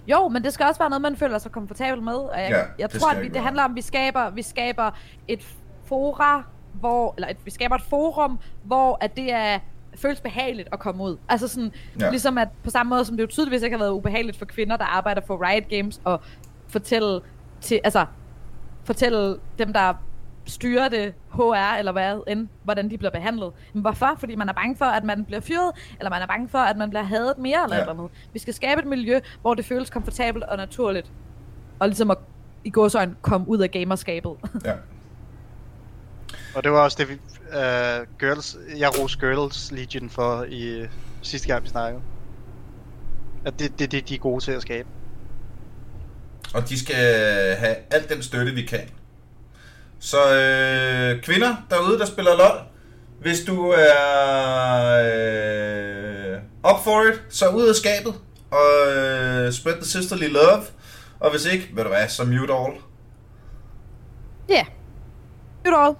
jo, men det skal også være noget, man føler sig komfortabel med. Og jeg, Ja, jeg det tror, at vi, det handler om, at vi skaber, vi skaber et fora, hvor... Eller et, vi skaber et forum, hvor at det er føles behageligt at komme ud. Altså sådan, Ja. ligesom at på samme måde, som det jo tydeligvis ikke har været ubehageligt for kvinder, der arbejder for Riot Games, og fortælle til, altså, fortælle dem, der styrer det, HR eller hvad end, hvordan de bliver behandlet. Men hvorfor? Fordi man er bange for, at man bliver fyret, eller man er bange for, at man bliver hadet mere eller Ja. ja. eller andet. Vi skal skabe et miljø, hvor det føles komfortabelt og naturligt. Og ligesom at i gåsøjne komme ud af gamerskabet. Ja. Og det var også det, vi, uh, girls, jeg roste Girls Legion for i sidste gang, vi snakkede. At det er det, det, de er gode til at skabe. Og de skal have alt den støtte, vi kan. Så øh, kvinder derude, der spiller LOL, hvis du er øh, up for it, så ud af skabet og øh, spread the sisterly love. Og hvis ikke, ved du hvad, så mute all. Ja. Yeah. Good all.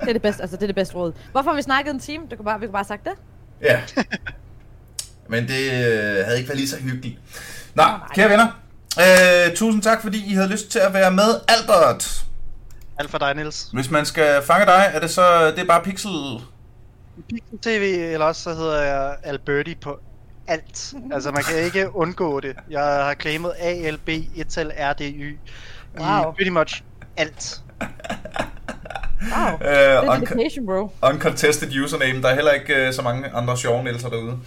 Det er det bedste, altså det er det bedste råd. Hvorfor har vi snakket en time? Du kunne bare, vi kunne bare have sagt det. Ja. Men det øh, havde ikke været lige så hyggeligt. Nå, nej. kære venner. Øh, tusind tak, fordi I havde lyst til at være med. Albert, Alt for dig, Niels. hvis man skal fange dig, er det så det er bare Pixel... Pixel TV, eller også så hedder jeg Alberti på alt. Altså, man kan ikke undgå det. Jeg har claimet ALB, Etal RDY Wow. i pretty much alt. Wow. Øh, Det er unco- dedication, bro. uncontested username. Der er heller ikke øh, så mange andre sjove Nielser derude.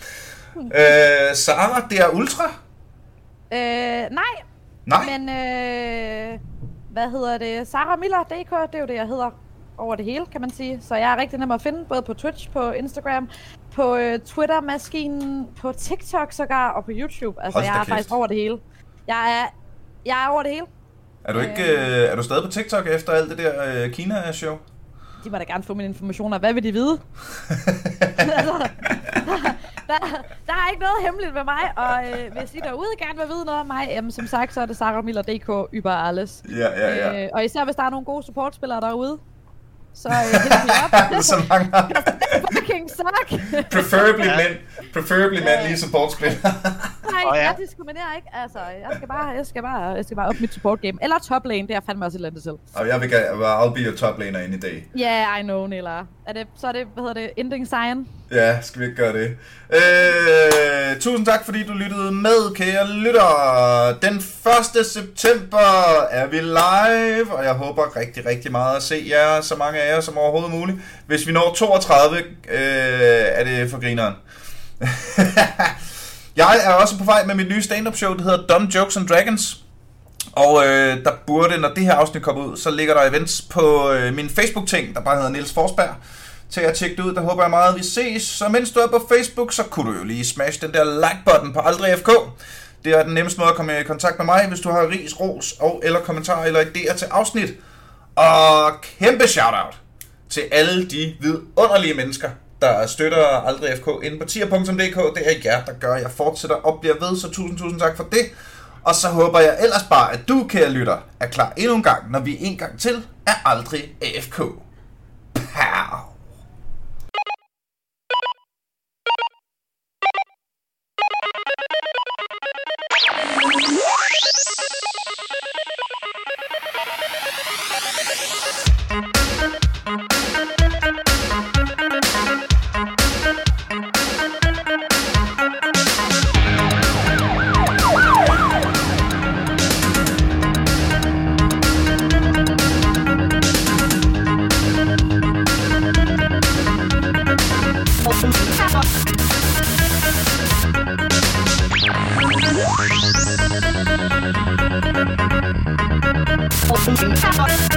Øh, Sara, det er Ultra? Øh, nej, Nej. men øh, hvad hedder det? Sarah Miller DK, det er jo det, jeg hedder over det hele, kan man sige. Så jeg er rigtig nem at finde, både på Twitch, på Instagram, på øh, Twitter-maskinen, på TikTok sågar, og på YouTube. Altså, Hold jeg er kæft. faktisk over det hele. Jeg er, jeg er over det hele. Er du ikke øh, er du stadig på TikTok efter alt det der øh, Kina-show? De må da gerne få mine informationer. Hvad vil de vide? altså, der, der er ikke noget hemmeligt med mig, og øh, hvis I derude gerne vil vide noget om mig, jamen, som sagt, så er det Sarah Miller DK über alles. Ja, ja, ja. Øh, og især hvis der er nogle gode supportspillere derude, så øh, hit me up. så mange. Fucking suck! Preferably mænd. Preferably mænd lige supportspiller. Nej, Åh, ja. jeg diskriminerer ikke. Altså, jeg skal bare, jeg skal bare, jeg skal bare op mit support game. Eller top lane, det er fandme også et eller andet selv. Og jeg vil gerne, I'll be your top laner any day. Yeah, I know, Nilla. Er det, så er det, hvad hedder det, ending sign? Ja, skal vi ikke gøre det? Øh, tusind tak, fordi du lyttede med, kære lytter. Den 1. september er vi live, og jeg håber rigtig, rigtig meget at se jer, så mange af jer som overhovedet muligt. Hvis vi når 32, øh, er det for grineren. jeg er også på vej med mit nye stand-up show, det hedder Dumb Jokes and Dragons. Og øh, der burde, når det her afsnit kommer ud, så ligger der events på øh, min Facebook-ting, der bare hedder Niels Forsberg. Til at tjekke det ud, der håber jeg meget, at vi ses. Så mens du er på Facebook, så kunne du jo lige smash den der like-button på Aldrig FK. Det er den nemmeste måde at komme i kontakt med mig, hvis du har ris, ros og eller kommentarer eller idéer til afsnit. Og kæmpe shout-out til alle de vidunderlige mennesker, der støtter aldrig FK inde på tier.dk. Det er jer, der gør, jeg fortsætter og bliver ved, så tusind, tusind tak for det. Og så håber jeg ellers bare, at du, kære lytter, er klar endnu en gang, når vi en gang til er aldrig AFK. Pow! Thank you.